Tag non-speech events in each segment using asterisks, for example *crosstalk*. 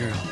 girl.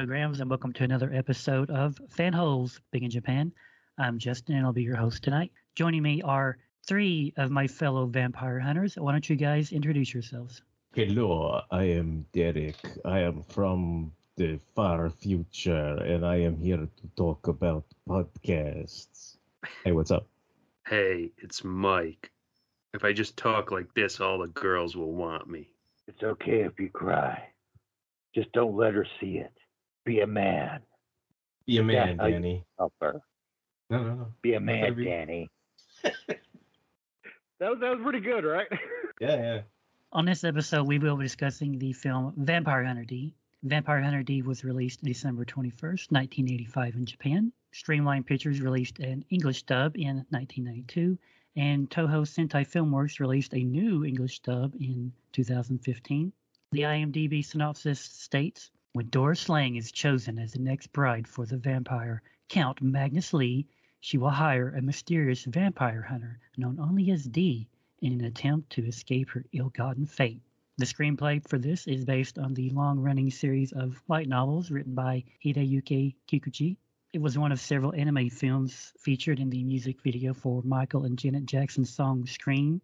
Programs, and welcome to another episode of Fanholes Big in Japan. I'm Justin, and I'll be your host tonight. Joining me are three of my fellow vampire hunters. Why don't you guys introduce yourselves? Hello, I am Derek. I am from the far future and I am here to talk about podcasts. Hey, what's up? Hey, it's Mike. If I just talk like this, all the girls will want me. It's okay if you cry. Just don't let her see it. Be a man. Be a man, I- Danny. Help her. No, no, no. Be a man, be- Danny. *laughs* That was, that was pretty good, right? *laughs* Yeah, yeah. On this episode, we will be discussing the film Vampire Hunter D. Vampire Hunter D was released December 21st, 1985 in Japan. Streamline Pictures released an English dub in 1992, and Toho Sentai Filmworks released a new English dub in 2015. The IMDb synopsis states When Doris Lang is chosen as the next bride for the vampire Count Magnus Lee, she will hire a mysterious vampire hunter known only as D in an attempt to escape her ill-gotten fate. The screenplay for this is based on the long-running series of light novels written by Hideyuki Kikuchi. It was one of several anime films featured in the music video for Michael and Janet Jackson's song Scream,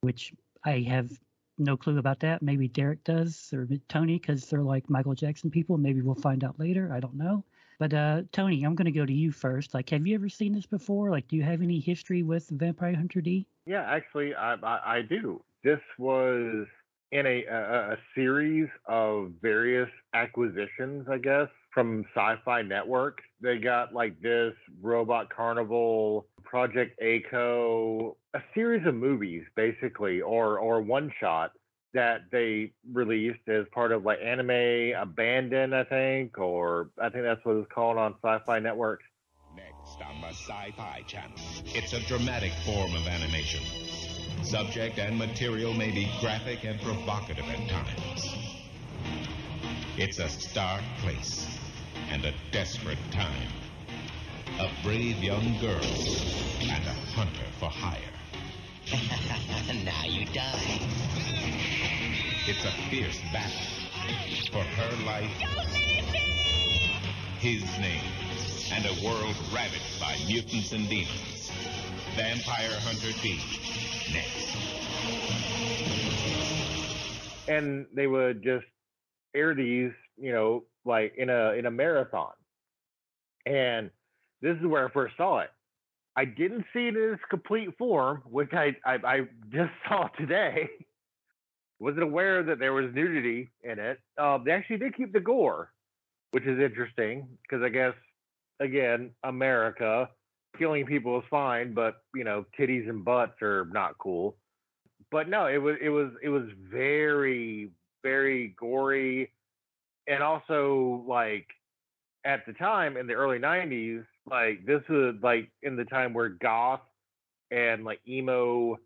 which I have no clue about that. Maybe Derek does or Tony because they're like Michael Jackson people. Maybe we'll find out later. I don't know. But uh, Tony, I'm going to go to you first. Like, have you ever seen this before? Like, do you have any history with Vampire Hunter D? Yeah, actually, I, I, I do. This was in a, a, a series of various acquisitions, I guess, from Sci-Fi Network. They got like this Robot Carnival, Project A-ko, a series of movies, basically, or or one shot that they released as part of like Anime Abandon, I think, or I think that's what it's called on Sci-Fi Network. Next on the Sci-Fi Channel, it's a dramatic form of animation. Subject and material may be graphic and provocative at times. It's a stark place and a desperate time. A brave young girl and a hunter for hire. *laughs* now you die. It's a fierce battle for her life, his name, and a world ravaged by mutants and demons. Vampire Hunter D. Next. and they would just air these, you know, like in a in a marathon. And this is where I first saw it. I didn't see it in its complete form, which I I, I *laughs* just saw today. Wasn't aware that there was nudity in it. Uh, they actually did keep the gore, which is interesting because I guess again America killing people is fine, but you know titties and butts are not cool but no, it was it was it was very very gory, and also like at the time in the early '90s, like this was like in the time where goth and like emo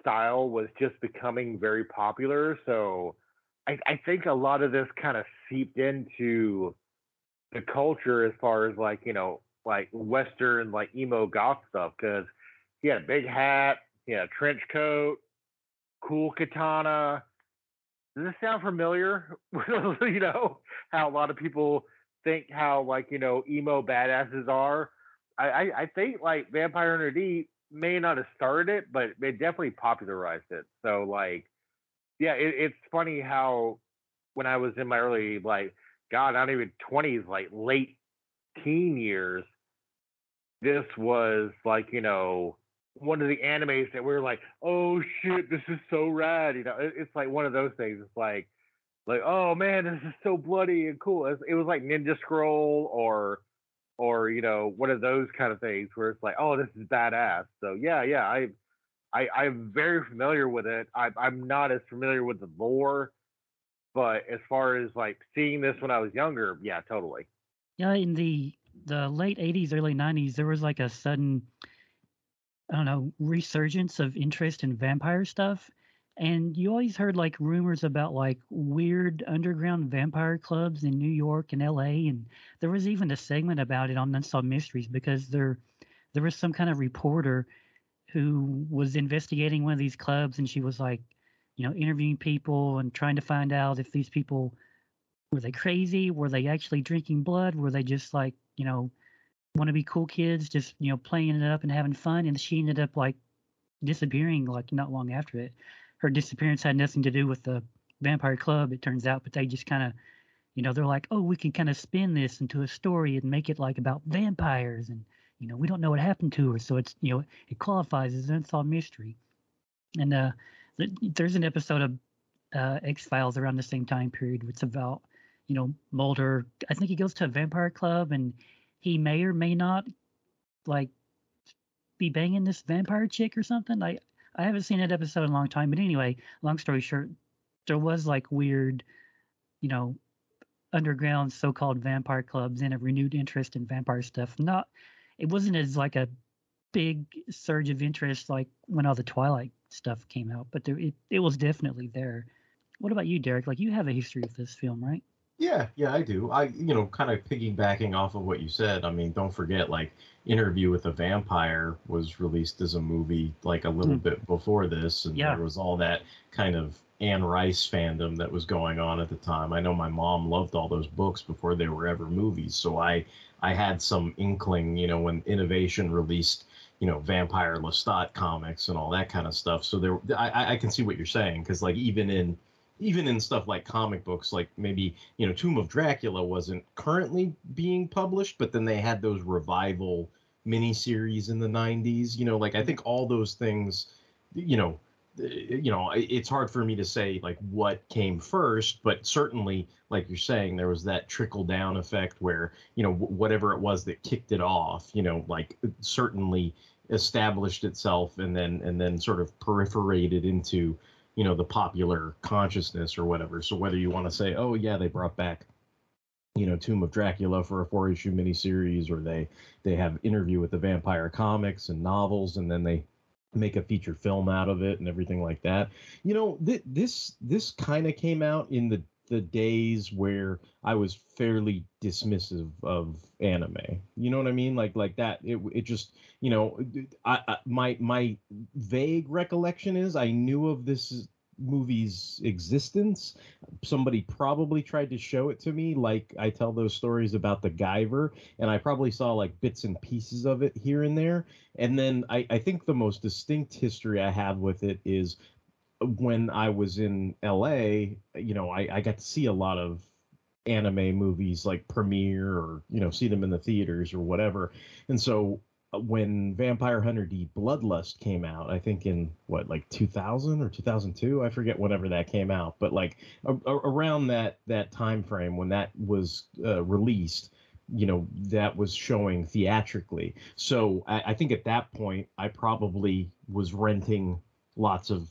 style was just becoming very popular. So I, I think a lot of this kind of seeped into the culture as far as like you know like western like emo goth stuff because he had a big hat, he had a trench coat, cool katana. Does this sound familiar? *laughs* you know how a lot of people think how like you know emo badasses are. I I, I think like Vampire Hunter D may not have started it, but it definitely popularized it. So like, yeah, it, it's funny how when I was in my early like God, not even twenties, like late teen years, this was like you know one of the animes that we are like, oh shit, this is so rad. You know, it, it's like one of those things. It's like, like oh man, this is so bloody and cool. It, was like Ninja Scroll or, or you know, one of those kind of things where it's like, oh, this is badass. So yeah, yeah, I, I, I'm very familiar with it. I, I'm not as familiar with the lore, but as far as like seeing this when I was younger, yeah, totally. Yeah, in the the late 80s, early 90s, there was like a sudden I don't know, resurgence of interest in vampire stuff. And you always heard like rumors about like weird underground vampire clubs in New York and LA. And there was even a segment about it on Unsolved Mysteries because there there was some kind of reporter who was investigating one of these clubs and she was like, you know, interviewing people and trying to find out if these people were they crazy? Were they actually drinking blood? Were they just like, you know, want to be cool kids, just you know playing it up and having fun. And she ended up like disappearing like not long after it. Her disappearance had nothing to do with the vampire club, it turns out, but they just kind of, you know, they're like, oh, we can kind of spin this into a story and make it like about vampires, and you know, we don't know what happened to her, so it's you know, it qualifies as an unsolved mystery. And uh, there's an episode of uh, X Files around the same time period. It's about you know Mulder. I think he goes to a vampire club and he may or may not like be banging this vampire chick or something. I I haven't seen that episode in a long time, but anyway, long story short, there was like weird, you know, underground so-called vampire clubs and a renewed interest in vampire stuff. Not, it wasn't as like a big surge of interest like when all the Twilight stuff came out, but there it, it was definitely there. What about you, Derek? Like you have a history with this film, right? Yeah, yeah, I do. I, you know, kind of piggybacking off of what you said. I mean, don't forget, like, Interview with a Vampire was released as a movie like a little mm. bit before this, and yeah. there was all that kind of Anne Rice fandom that was going on at the time. I know my mom loved all those books before they were ever movies, so I, I had some inkling, you know, when Innovation released, you know, Vampire Lestat comics and all that kind of stuff. So there, I, I can see what you're saying because, like, even in even in stuff like comic books, like maybe you know Tomb of Dracula wasn't currently being published, but then they had those revival miniseries in the '90s. You know, like I think all those things, you know, eh, you know, it's hard for me to say like what came first, but certainly, like you're saying, there was that trickle down effect where you know whatever it was that kicked it off, you know, like certainly established itself and then and then sort of periperated into you know the popular consciousness or whatever. So whether you want to say, oh yeah, they brought back you know Tomb of Dracula for a four issue miniseries, or they they have interview with the vampire comics and novels, and then they make a feature film out of it and everything like that. You know, th- this this kind of came out in the the days where I was fairly dismissive of anime. You know what I mean? Like like that. It it just you know I, I my my vague recollection is I knew of this movie's existence. Somebody probably tried to show it to me, like I tell those stories about the Guyver, and I probably saw like bits and pieces of it here and there. And then I, I think the most distinct history I have with it is when I was in LA, you know, I, I got to see a lot of anime movies like premiere or you know see them in the theaters or whatever. And so uh, when Vampire Hunter D Bloodlust came out, I think in what like 2000 or 2002, I forget whenever that came out, but like a, a, around that that time frame when that was uh, released, you know that was showing theatrically. So I, I think at that point I probably was renting lots of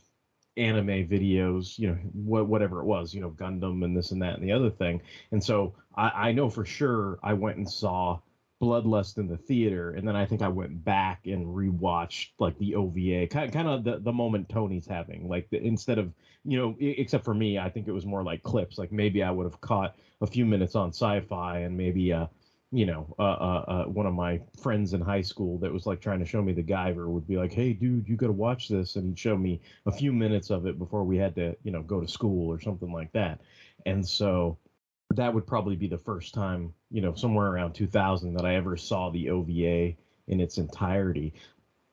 anime videos, you know, wh- whatever it was, you know, Gundam and this and that and the other thing. And so I, I know for sure I went and saw Bloodlust in the theater, and then I think I went back and rewatched like the OVA, kind kind of the, the moment Tony's having, like the, instead of you know, except for me, I think it was more like clips. Like maybe I would have caught a few minutes on Sci-Fi, and maybe uh, you know, uh, uh, uh, one of my friends in high school that was like trying to show me the Guyver would be like, "Hey, dude, you got to watch this," and he'd show me a few minutes of it before we had to, you know, go to school or something like that. And so that would probably be the first time, you know, somewhere around 2000 that I ever saw the OVA in its entirety.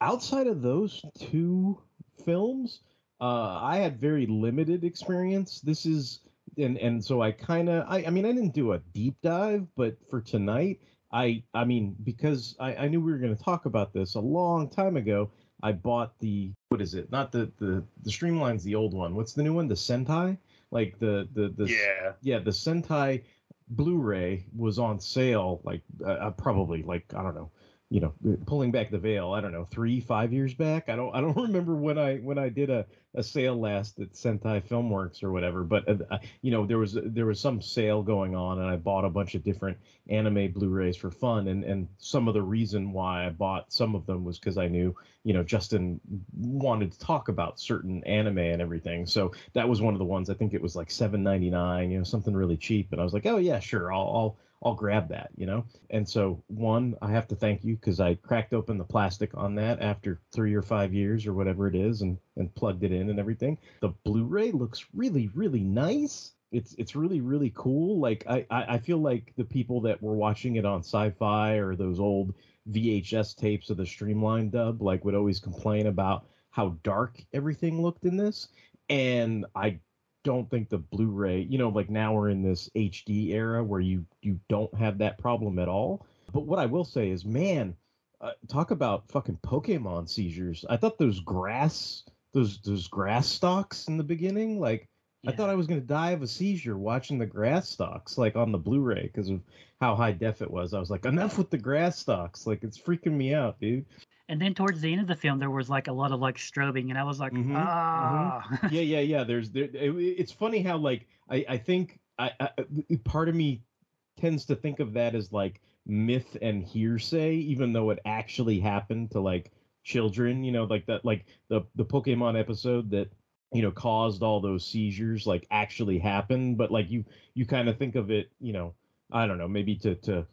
Outside of those two films, uh, I had very limited experience. This is and and so I kind of I, I mean I didn't do a deep dive, but for tonight I I mean because I, I knew we were going to talk about this a long time ago. I bought the what is it? Not the the the Streamline's the old one. What's the new one? The Sentai? Like the the the Yeah. yeah the Sentai Blu-ray was on sale like uh, uh, probably like I don't know you know pulling back the veil I don't know three five years back? I don't I don't *laughs* remember when I when I did a, a sale last at Sentai Filmworks or whatever but uh, uh, you know there was there was some sale going on and I bought a bunch of different anime Blu-rays for fun and and some of the reason why I bought some of them was because I knew you know Justin wanted to talk about certain anime and everything. So that was one of the ones I think it was like 7.99 you know something really cheap and I was like oh yeah sure I'll I'll I'll grab that, you know? And so, one, I have to thank you because I cracked open the plastic on that after three or five years or whatever it is and, and plugged it in and everything. The Blu ray looks really, really nice. It's it's really, really cool. Like, I, I, feel like the people that were watching it on sci fi or those old VHS tapes of the streamlined dub, like, would always complain about how dark everything looked in this. And I don't think the Blu-ray, you know, like now we're in this HD era where you you don't have that problem at all. But what I will say is, man, uh, talk about fucking Pokemon seizures. I thought those grass those those grass stalks in the beginning, like I thought I was gonna die of a seizure watching the grass stalks, like on the Blu-ray, because of how high def it was. I was like, enough with the grass stalks, like it's freaking me out, dude. And then towards the end of the film, there was like a lot of like strobing, and I was like, Mhm, ah. mhm. *laughs* yeah, yeah, yeah. There's there. it- it's funny how like I I think I, I part of me tends to think of that as like myth and hearsay, even though it actually happened to like children. You know, like that like the the Pokemon episode that you know caused all those seizures like actually happened, but like you you kind of think of it, you know, I don't know, maybe to to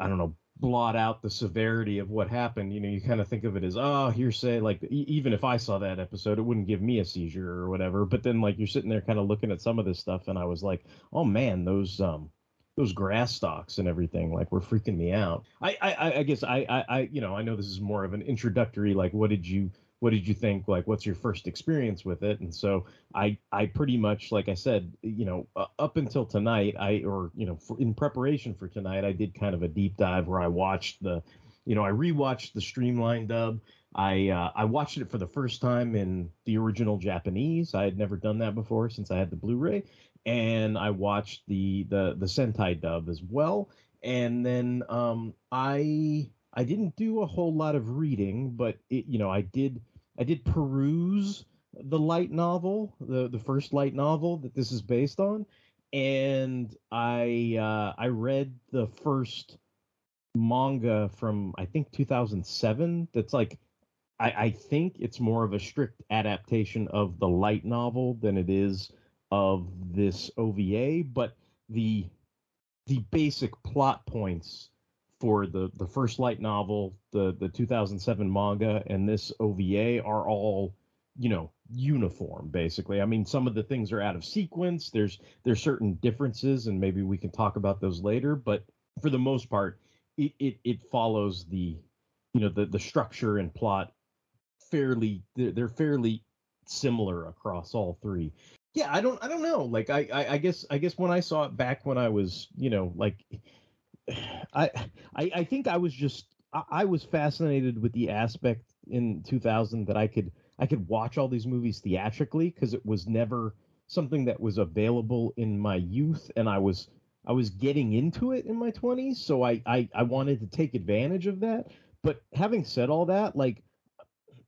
I don't know, blot out the severity of what happened. You know, you kind of think of it as, oh, hearsay. Like, e- even if I saw that episode, it wouldn't give me a seizure or whatever. But then, like, you're sitting there kind of looking at some of this stuff, and I was like, oh man, those um, those grass stalks and everything, like, were freaking me out. I, I, I- guess I, I, I, you know, I know this is more of an introductory. Like, what did you? What did you think? Like, what's your first experience with it? And so I, I pretty much, like I said, you know, uh, up until tonight, I, or you know, for, in preparation for tonight, I did kind of a deep dive where I watched the, you know, I rewatched the streamlined dub. I, uh, I watched it for the first time in the original Japanese. I had never done that before since I had the Blu-ray, and I watched the the the Sentai dub as well. And then um, I I didn't do a whole lot of reading, but it, you know, I did I did peruse the light novel, the the first light novel that this is based on, and I uh, I read the first manga from I think 2007. That's like I, I think it's more of a strict adaptation of the light novel than it is of this OVA, but the the basic plot points for the the first light novel, the the 2007 manga, and this OVA are all you know uniform basically. I mean, some of the things are out of sequence. There's there's certain differences, and maybe we can talk about those later. But for the most part, it it, it follows the you know the the structure and plot fairly they're, they're fairly similar across all three yeah i don't i don't know like I, I i guess i guess when i saw it back when i was you know like i i, think i was just I, I was fascinated with the aspect in 2000 that i could i could watch all these movies theatrically because it was never something that was available in my youth and i was i was getting into it in my 20s so i i, I wanted to take advantage of that. But having said all that like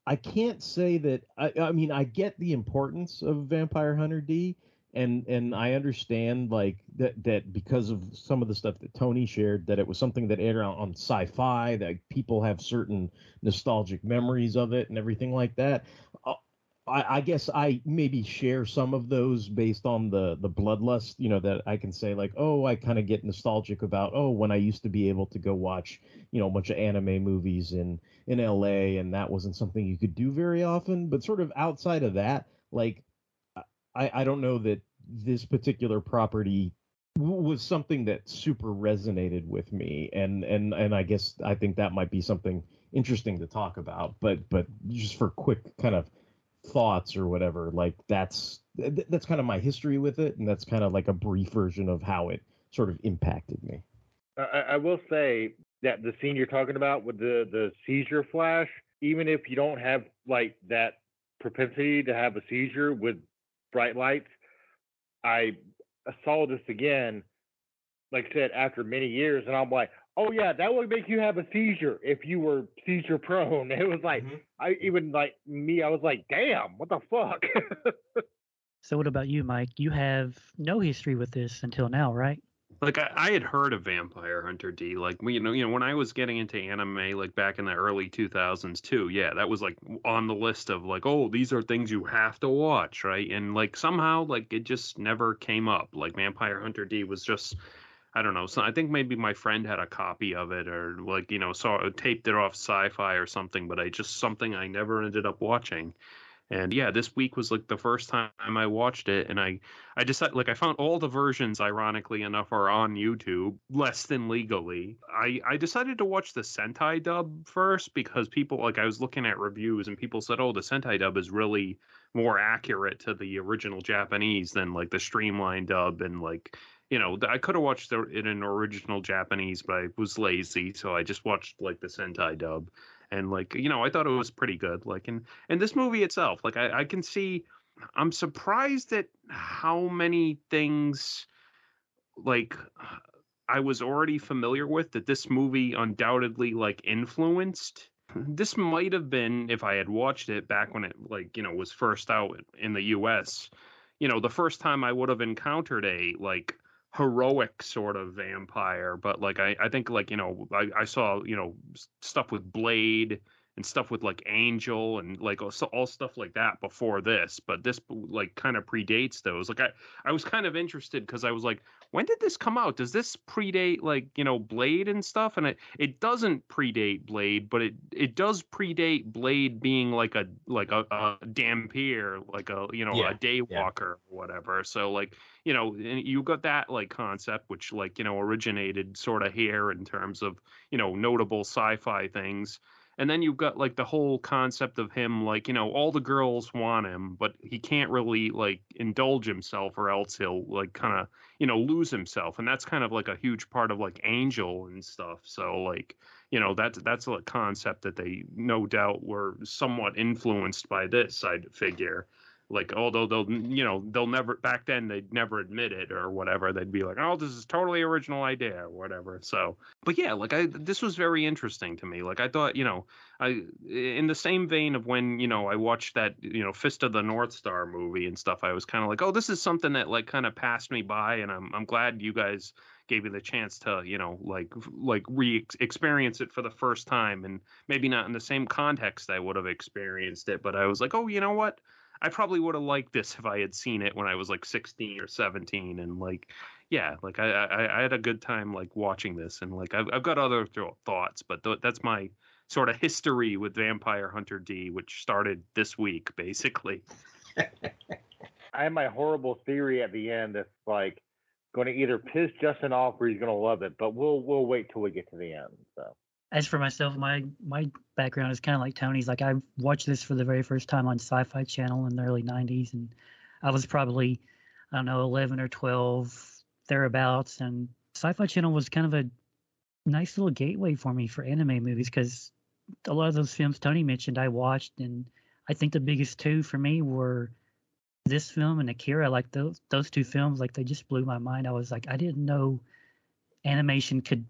I can't say that I, I mean I get the importance of Vampire Hunter D and and I understand like that that because of some of the stuff that Tony shared that it was something that aired on, on sci-fi that people have certain nostalgic memories of it and everything like that. Uh, I, I guess I maybe share some of those based on the the bloodlust, you know, that I can say like, oh, I kind of get nostalgic about, oh, when I used to be able to go watch, you know, a bunch of anime movies in in LA, and that wasn't something you could do very often. But sort of outside of that, like, I I don't know that this particular property was something that super resonated with me, and and and I guess I think that might be something interesting to talk about. But but just for quick kind of thoughts or whatever like that's th- that's kind of my history with it and that's kind of like a brief version of how it sort of impacted me I, I will say that the scene you're talking about with the the seizure flash, even if you don't have like that propensity to have a seizure with bright lights, I saw this again, like I said, after many years, and I'm like, oh yeah, that would make you have a seizure if you were seizure prone. *laughs* It was like, mm-hmm. I even like me, I was like, damn, what the fuck? *laughs* So what about you, Mike? You have no history with this until now, right? Like I, I had heard of Vampire Hunter D. Like you know, you know, when I was getting into anime, like back in the early 2000s too. Yeah, that was like on the list of like, oh, these are things you have to watch, right? And like somehow, like it just never came up. Like Vampire Hunter D was just I don't know. So I think maybe my friend had a copy of it, or like you know, saw taped it off Sci-Fi or something. But I just something I never ended up watching. And yeah, this week was like the first time I watched it, and I I decided like I found all the versions, ironically enough, are on YouTube, less than legally. I I decided to watch the Sentai dub first because people like I was looking at reviews and people said, oh, the Sentai dub is really more accurate to the original Japanese than like the streamlined dub and like you know, I could have watched it in original Japanese, but I was lazy, so I just watched like the Sentai dub, and like you know, I thought it was pretty good. Like, and and this movie itself, like I, I can see, I'm surprised at how many things, like. I was already familiar with that this movie undoubtedly like influenced this might have been if I had watched it back when it like you know was first out in the US you know the first time I would have encountered a like heroic sort of vampire but like i i think like you know i, I saw you know stuff with blade and stuff with like angel and like all, all stuff like that before this but this like kind of predates those like i i was kind of interested because i was like when did this come out? Does this predate like you know blade and stuff? And it it doesn't predate blade but it it does predate blade being like a like a, a dhampir like a you know Yeah, a daywalker or whatever so like you know and you got that like concept which like you know originated sort of here in terms of you know notable sci-fi things and then you've got like the whole concept of him like you know all the girls want him but he can't really like indulge himself or else he'll like kind of you know lose himself. And that's kind of like a huge part of like angel and stuff. So like you know that's that's a concept that they no doubt were somewhat influenced by this i figure like although they'll you know they'll never back then they'd never admit it or whatever. They'd be like oh this is totally original idea or whatever. So but yeah like i this was very interesting to me. Like i thought you know i in the same vein of when you know i watched that you know fist of the north star movie and stuff i was kind of like oh this is something that like kind of passed me by and i'm i'm glad you guys gave me the chance to you know like like re experience it for the first time and maybe not in the same context i would have experienced it but i was like oh you know what I probably would have liked this if I had seen it when I was like 16 or 17, and like, yeah, like I I, I had a good time like watching this, and like I've I've got other th- thoughts, but th- that's my sort of history with Vampire Hunter D, which started this week basically. *laughs* I have my horrible theory at the end that's like going to either piss Justin off or he's going to love it, but we'll we'll wait till we get to the end. So As for myself, my my background is kind of like Tony's. Like I watched this for the very first time on Sci-Fi Channel in the early '90s, and I was probably I don't know 11 or 12 thereabouts, and Sci-Fi Channel was kind of a nice little gateway for me for anime movies because a lot of those films Tony mentioned I watched, and I think the biggest two for me were this film and Akira. Like those those two films, like they just blew my mind. I was like, I didn't know animation could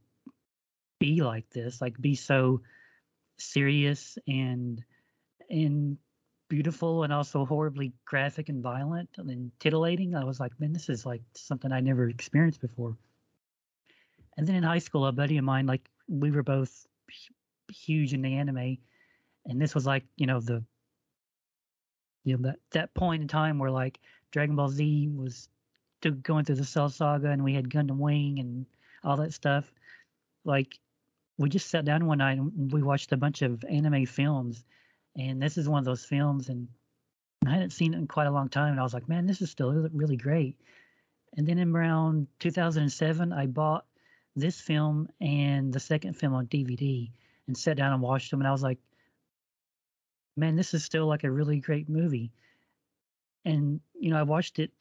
be like this, like be so serious and and beautiful and also horribly graphic and violent and titillating. I was like, man, this is like something I never experienced before. And then in high school, a buddy of mine, like we were both huge in the anime, and this was like, you know, the you know that that point in time where like Dragon Ball Z was going through the Cell Saga, and we had Gundam Wing and all that stuff. Like we just sat down one night and we watched a bunch of anime films, and this is one of those films, and I hadn't seen it in quite a long time, and I was like, man, this is still really, great. And then in around 2007, I bought this film and the second film on DVD and sat down and watched them, and I was like, man, this is still like a really great movie. And you know, I watched it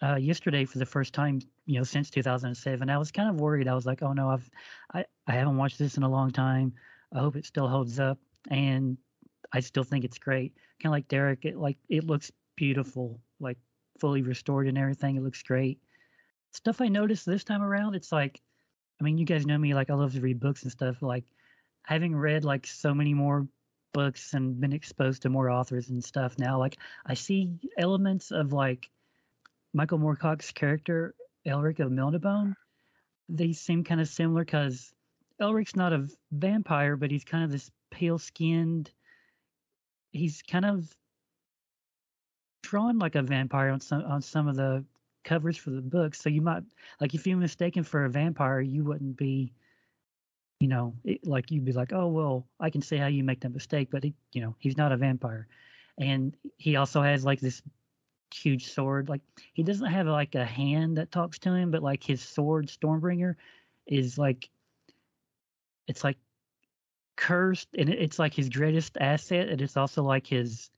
uh, yesterday for the first time, you know, since 2007. I was kind of worried. I was like, oh no, I've I, I haven't watched this in a long time. I hope it still holds up, and I still think it's great. Kind of like Derek, it like it looks beautiful, like fully restored and everything. It looks great. Stuff I noticed this time around, it's like, I mean, you guys know me, like I love to read books and stuff. Like having read like so many more books and been exposed to more authors and stuff now, like I see elements of like Michael Moorcock's character, Elric of Melniboné. They seem kind of similar because Elric's not a vampire, but he's kind of this pale skinned. He's kind of drawn like a vampire on some on some of the covers for the books. So you might like if you're mistaken for a vampire, you wouldn't be, you know, it, like you'd be like, oh well, I can see how you make that mistake, but he, you know, he's not a vampire, and he also has like this huge sword. Like he doesn't have like a hand that talks to him, but like his sword, Stormbringer, is like it's like cursed, and it's like his greatest asset, and it's also like his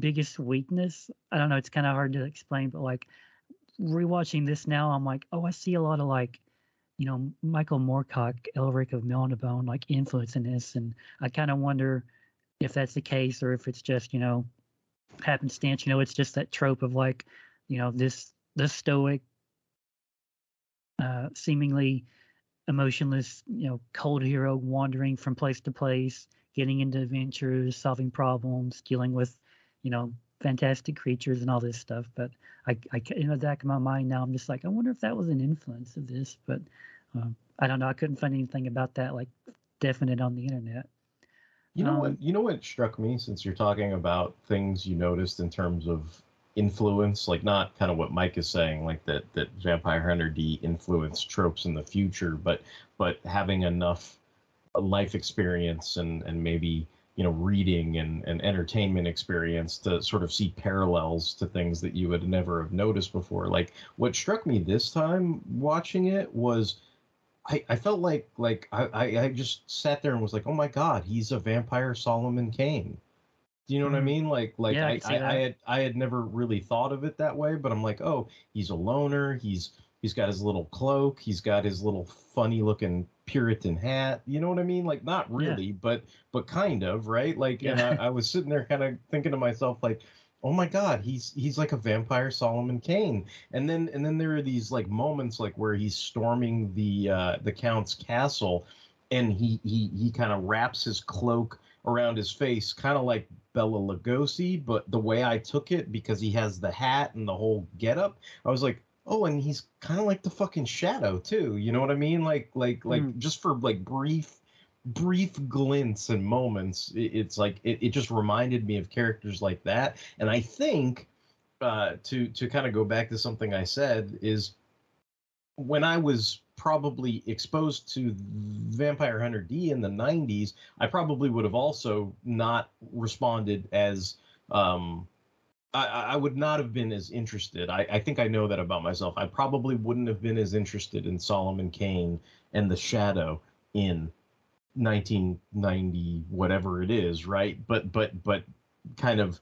biggest weakness. I don't know. It's kind of hard to explain, but like rewatching this now, I'm like, oh, I see a lot of like, you know, Michael Moorcock, Elric of Melniboné, like influence in this, and I kind of wonder if that's the case or if it's just you know happenstance. You know, it's just that trope of like, you know, this this stoic, uh, seemingly emotionless, you know, cold hero wandering from place to place, getting into adventures, solving problems, dealing with, you know, fantastic creatures and all this stuff. But I, I in the back of my mind now, I'm just like, I wonder if that was an influence of this. But um, I don't know. I couldn't find anything about that like definite on the internet. You know um, what? You know what struck me since you're talking about things you noticed in terms of influence, like not kind of what Mike is saying, like that that Vampire Hunter D influence tropes in the future, but but having enough life experience and and maybe you know reading and, and entertainment experience to sort of see parallels to things that you would never have noticed before like what struck me this time watching it was I, I felt like like I, I just sat there and was like, oh my god, he's a vampire Solomon Kane. Do you know mm. what I mm-hmm. mean? Like like yeah, I, I, I, had I had never really thought of it that way, but I'm like, oh, he's a loner. He's he's got his little cloak. He's got his little funny looking Puritan hat. You know what I mean? Like not really, yeah. but but kind of right. Like yeah. and I, *laughs* I was sitting there kind of thinking to myself like, oh my god he's he's like a vampire solomon kane and then and then there are these like moments like where he's storming the uh the count's castle and he he he kind of wraps his cloak around his face kind of like bela lugosi but the way i took it because he has the hat and the whole getup i was like oh and he's kind of like the fucking shadow too you know what i mean like like like mm. just for like brief brief glints and moments it's like it, it just reminded me of characters like that and i think uh, to to kind of go back to something i said is when i was probably exposed to vampire hunter d in the 90s i probably would have also not responded as um, I, I, would not have been as interested. I, I, think I know that about myself. I probably wouldn't have been as interested in Solomon Kane and the Shadow in 1990 whatever it is right but but but kind of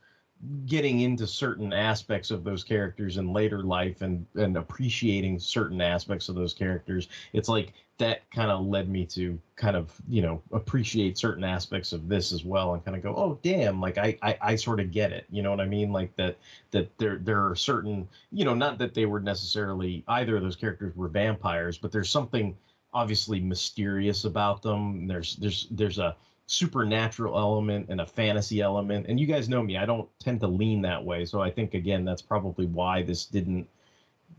getting into certain aspects of those characters in later life and and appreciating certain aspects of those characters it's like that kind of led me to kind of you know appreciate certain aspects of this as well and kind of go oh damn like I, I i sort of get it you know what i mean like that that there there are certain you know not that they were necessarily either of those characters were vampires but there's something obviously mysterious about them. There's there's there's a supernatural element and a fantasy element. And you guys know me, I don't tend to lean that way. So I think again that's probably why this didn't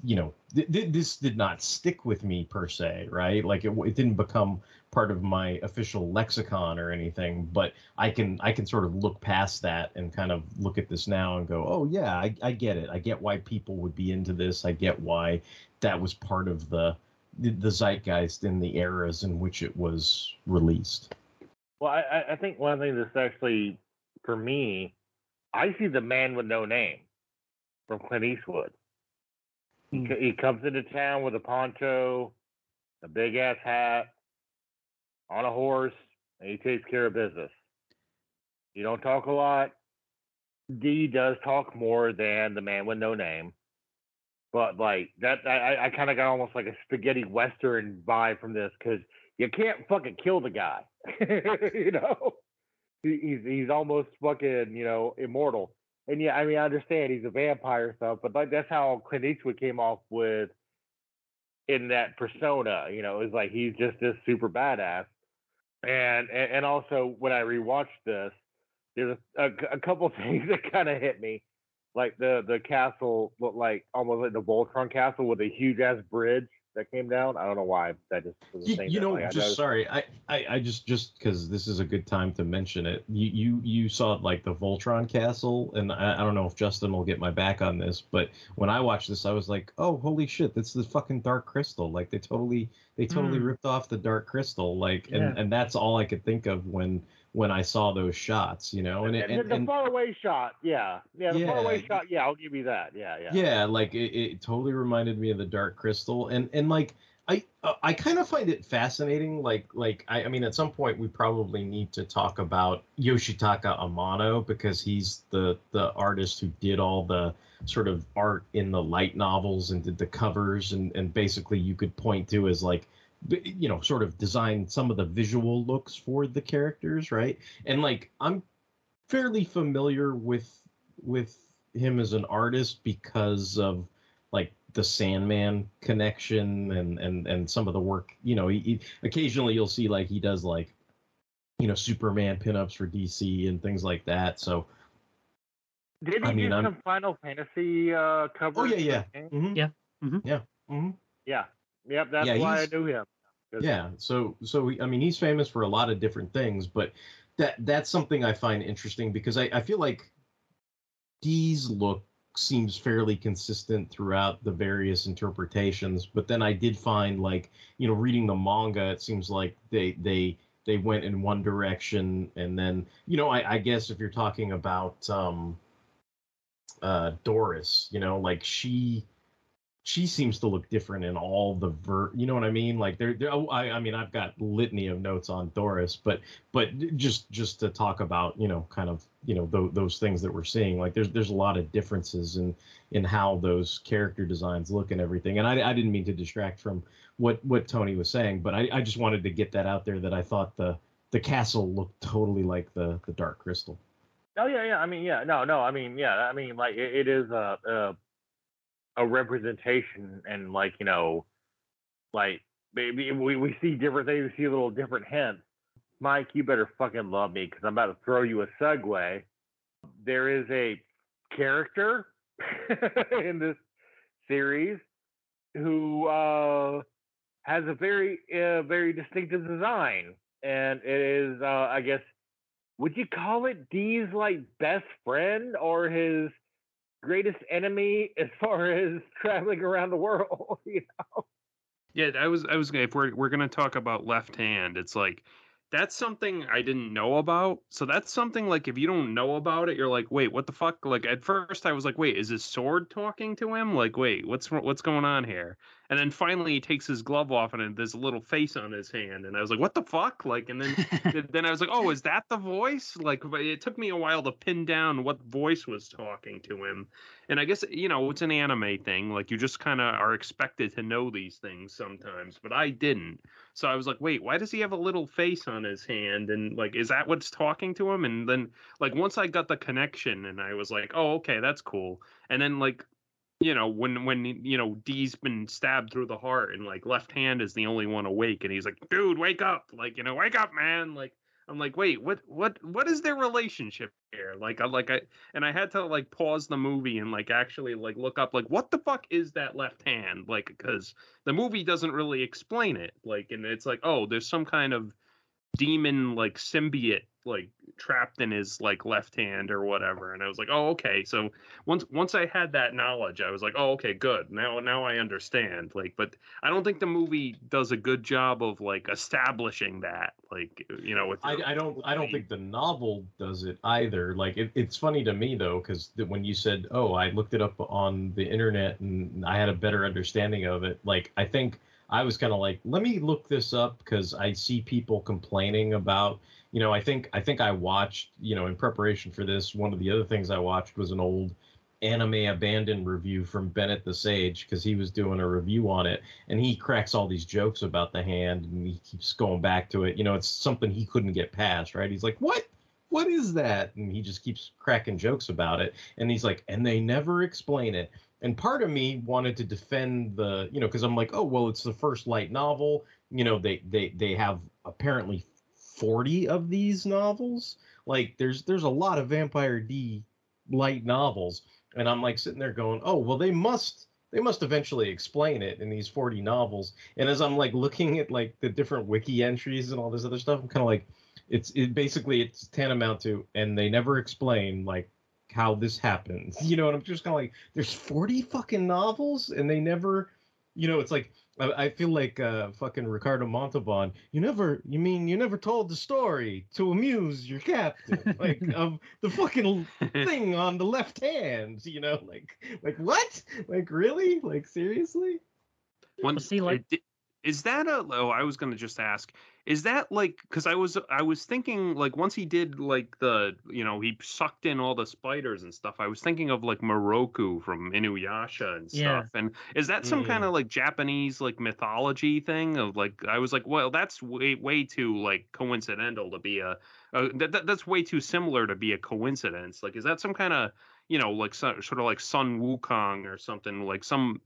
you know th- th- this did not stick with me per se right like it, it didn't become part of my official lexicon or anything but i can i can sort of look past that and kind of look at this now and go oh yeah i, I get it i get why people would be into this i get why that was part of the the, the zeitgeist in the eras in which it was released. Well, I, I think one thing that's actually for me, I see the man with no name from Clint Eastwood. He, hmm. he comes into town with a poncho, a big ass hat, on a horse, and he takes care of business. You don't talk a lot. D does talk more than the man with no name, but like that, I, I kind of got almost like a spaghetti western vibe from this because you can't fucking kill the guy, *laughs* you know. He's he's almost fucking you know immortal, and yeah, I mean I understand he's a vampire stuff, but like that's how Clint Eastwood came off with in that persona. You know, it's like he's just this super badass, and and, and also when I rewatched this, there's a, a, a couple *laughs* things that kind of hit me like the the castle looked like almost like the Voltron castle with a huge ass bridge that came down. I don't know why that just was a You, thing you that, know, like, I just noticed. sorry, I, I, I just just because this is a good time to mention it. You you you saw like the Voltron Castle, and I, I don't know if Justin will get my back on this, but when I watched this, I was like, oh holy shit, that's the fucking Dark Crystal. Like they totally they totally Mm. ripped off the Dark Crystal. Like and Yeah. and that's all I could think of when when I saw those shots. You know, and And, and, the, and far away shot, yeah, yeah, the far away shot, yeah, I'll give you that, yeah, yeah. yeah like it, it totally reminded me of the dark crystal and and like i uh, i kind of find it fascinating like like I, I mean at some point we probably need to talk about yoshitaka amano because he's the the artist who did all the sort of art in the light novels and did the covers and and basically you could point to as like you know sort of designed some of the visual looks for the characters right and like i'm fairly familiar with with him as an artist because of like the Sandman connection and and and some of the work. You know, he, he- occasionally you'll see like he does like you know Superman pinups for DC and things like that. So Did he I mean, do I'm- some Final Fantasy uh, covers? oh yeah, yeah, the game? hmm Yeah. Mhm. yeah, hmm yeah, yep. That's Yeah, why I knew him. yeah. So so I mean he's famous for a lot of different things, but that that's something I find interesting because I I feel like D's look seems fairly consistent throughout the various interpretations but then i did find like you know reading the manga it seems like they they they went in one direction and then you know i, I guess if you're talking about um uh doris you know like she she seems to look different in all the ver you know what i mean like there oh, I, I mean i've got litany of notes on doris but but just just to talk about you know kind of you know th- those things that we're seeing like there's there's a lot of differences in in how those character designs look and everything and i, I didn't mean to distract from what what tony was saying but I, I just wanted to get that out there that i thought the the castle looked totally like the the dark crystal Oh yeah, yeah. I mean, yeah. No, no. I mean, yeah. I mean, like it, it is a a representation, and like you know, like maybe we we see different things. We see a little different hints. Mike, you better fucking love me because I'm about to throw you a segue. There is a character *laughs* in this series who uh, has a very uh, very distinctive design, and it is, uh, I guess, would you call it D's like best friend or his greatest enemy as far as *laughs* traveling around the world? *laughs* you know? Yeah, I was I was gonna if we're we're gonna talk about left hand, it's like that's something I didn't know about. So that's something like if you don't know about it, you're like, wait, what the fuck? Like at first I was like, wait, is his sword talking to him? Like, wait, what's what's going on here? And then finally he takes his glove off and there's a little face on his hand, and I was like, what the fuck? Like, and then *laughs* then I was like, oh, is that the voice? Like, but it took me a while to pin down what voice was talking to him. And I guess you know it's an anime thing. Like you just kind of are expected to know these things sometimes, but I didn't. So I was like, wait, why does he have a little face on his hand? And like, is that what's talking to him? And then like once I got the connection, and I was like, oh, okay, that's cool. And then like you know when when you know D's been stabbed through the heart and like left hand is the only one awake and he's like dude wake up. Like you know wake up man. Like I'm like wait what what what is their relationship here? Like I like I and I had to like pause the movie and like actually like look up like what the fuck is that left hand? Like because the movie doesn't really explain it. Like and it's like oh there's some kind of demon like symbiote like trapped in his like left hand or whatever and i was like oh okay so once once i had that knowledge i was like oh okay good now now i understand like but i don't think the movie does a good job of like establishing that like you know with I, I don't I don't think the novel does it either. Like it, it's funny to me though, because when you said, "Oh, I looked it up on the internet and I had a better understanding of it," like I think I was kind of like, "Let me look this up," because I see people complaining about. You know, I think I think I watched. You know, in preparation for this, one of the other things I watched was an old anime abandoned review from Bennett the Sage because he was doing a review on it and he cracks all these jokes about the hand and he keeps going back to it. You know, it's something he couldn't get past, right? He's like, "What? What is that?" And he just keeps cracking jokes about it. And he's like, "And they never explain it." And part of me wanted to defend the, you know, because I'm like, "Oh, well, it's the first light novel. You know, they they they have apparently 40 of these novels. Like there's there's a lot of Vampire D light novels and I'm like sitting there going, "Oh, well they must they must eventually explain it in these 40 novels." And as I'm like looking at like the different wiki entries and all this other stuff, I'm kind of like it's it basically it's tantamount to and they never explain like how this happens. *laughs* You know, and I'm just kind of like there's 40 fucking novels and they never you know, it's like I, I feel like uh, fucking Ricardo Montalban. You never, you mean you never told the story to amuse your captain, like *laughs* of the fucking thing on the left hand. You know, like like what? Like really? Like seriously? One, see, like- is that a? Oh, I was gonna just ask. Is that like? Because I was I was thinking like once he did like the you know he sucked in all the spiders and stuff. I was thinking of like Miroku from Inuyasha and Yeah. stuff. And is that some kind Mm. of like Japanese like mythology thing of like I was like, well, that's way way too like coincidental to be a. Uh, that that's way too similar to be a coincidence. Like, is that some kind of you know like so, sort of like Sun Wukong or something like some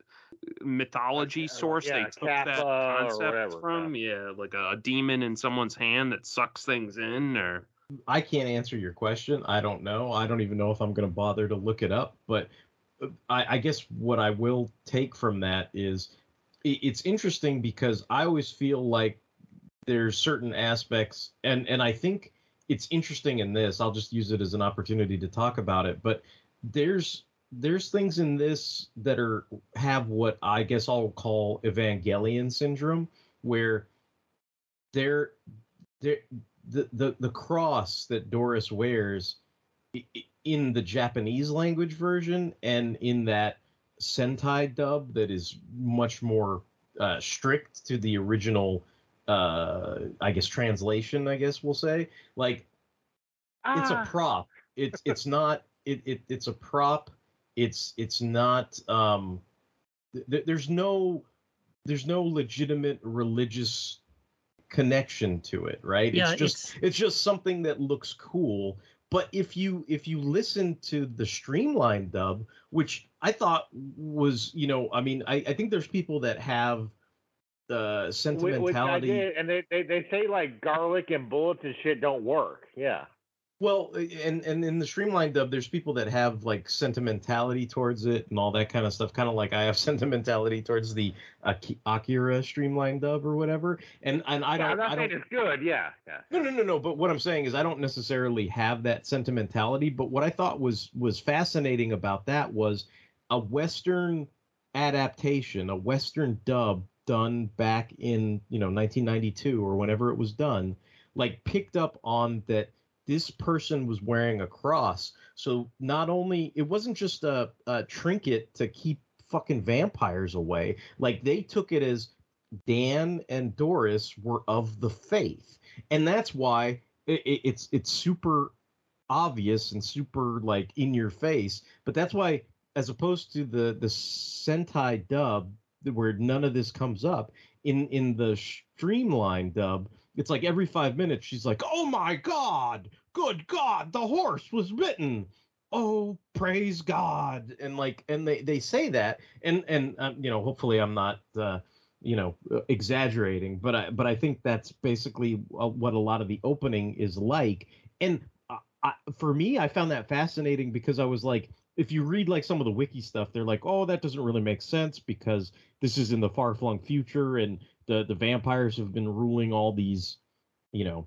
mythology source yeah, they took that Kappa or concept whatever, from yeah like a, a demon in someone's hand that sucks things in or I can't answer your question. I don't know. I don't even know if I'm going to bother to look it up. But uh, I, I guess what I will take from that is it's interesting because I always feel like there's certain aspects, and and I think it's interesting in this. I'll just use it as an opportunity to talk about it. But there's there's things in this that are have what I guess I'll call Evangelion syndrome, where they're they're the, the the cross that Doris wears in the Japanese language version and in that Sentai dub that is much more uh, strict to the original uh I guess translation I guess we'll say like it's a Ah. prop it's it's not it, it it's a prop it's it's not um th- there's no there's no legitimate religious connection to it right Yeah, it's just it's, just something that looks cool but if you if you listen to the streamlined dub which i thought was you know i mean i, I think there's people that have the Wh- Which I sentimentality did, and they, they they say like garlic and bullets and shit don't work. Yeah. Well, uh, and and in the streamlined dub, there's people that have like sentimentality towards it and all that kind of stuff. Kind of like I have *laughs* sentimentality towards the Aki- Akira streamlined dub or whatever. And and I don't. I'm not I saying it's good. Yeah. Yeah. no, no, no, no. But what I'm saying is, I don't necessarily have that sentimentality. But what I thought was was fascinating about that was a Western adaptation, a Western dub done back in you know 1992 or whenever it was done, like picked up on that this person was wearing a cross. So not only it wasn't just a, a trinket to keep fucking vampires away, like they took it as Dan and Doris were of the faith, and that's why it, it, it's it's super obvious and super like in your face. But that's why, as opposed to the the Sentai dub, where none of this comes up in in the streamlined dub, it's like every five minutes she's like, "Oh my god, good god, the horse was bitten." Oh, praise God! And like, and they they say that, and and um, you know, hopefully I'm not. uh you know exaggerating but i but i think that's basically uh, what a lot of the opening is like and I, for me i found that fascinating because i was like if you read like some of the wiki stuff they're like oh that doesn't really make sense because this is in the far-flung future and the the vampires have been ruling all these you know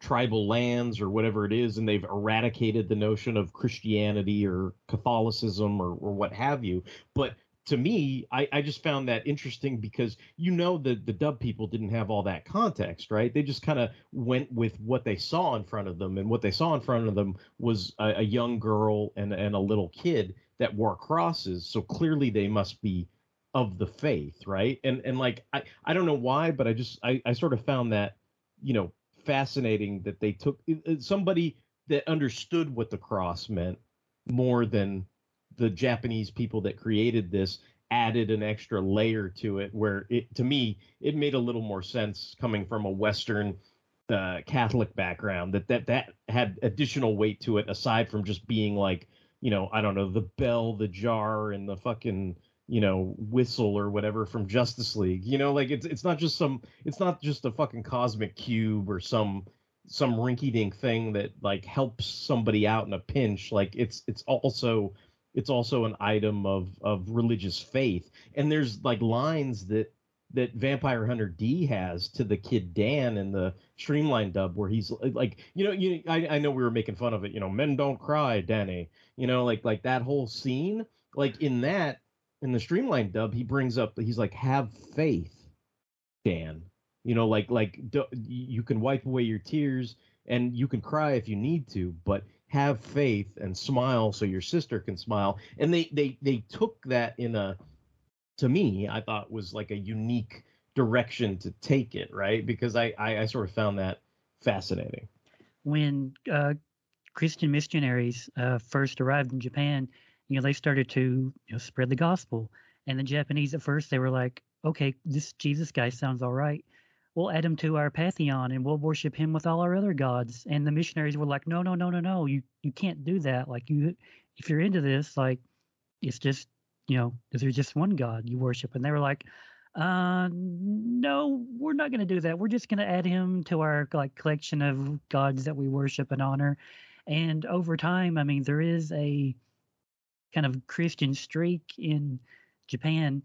tribal lands or whatever it is and they've eradicated the notion of christianity or catholicism or, or what have you but to me, I, I just found that interesting because you know the the dub people didn't have all that context, right? They just kind of went with what they saw in front of them, and what they saw in front of them was a, a young girl and and a little kid that wore crosses. So clearly they must be of the faith, right? And and like I I don't know why, but I just I I sort of found that you know fascinating that they took somebody that understood what the cross meant more than the Japanese people that created this added an extra layer to it where it to me it made a little more sense coming from a western uh, catholic background that that that had additional weight to it aside from just being like you know i don't know the bell the jar and the fucking you know whistle or whatever from justice league you know like it's it's not just some it's not just a fucking cosmic cube or some some rinky dink thing that like helps somebody out in a pinch. Like it's it's also it's also an item of of religious faith. And there's like lines that that vampire hunter d has to the kid dan in the streamline dub where he's like you know you I, I know we were making fun of it you know men don't cry danny you know like like that whole scene like in that in the streamlined dub he brings up he's like have faith dan. You know like like you can wipe away your tears and you can cry if you need to but have faith and smile so your sister can smile. And they they they took that in a to me i thought was like a unique direction to take it right? Because i i, I sort of found that fascinating. When uh, christian missionaries uh, first arrived in japan you know they started to you know, spread the gospel and the japanese at first they were like okay this jesus guy sounds all right we'll add him to our pantheon and we'll worship him with all our other gods. And the missionaries were like, no, no, no, no, no, you you can't do that. Like you, if you're into this, like it's just you know, there's just one God you worship. And they were like, uh, no, we're not going to do that. We're just going to add him to our like collection of gods that we worship and honor. And over time, I mean, there is a kind of Christian streak in Japan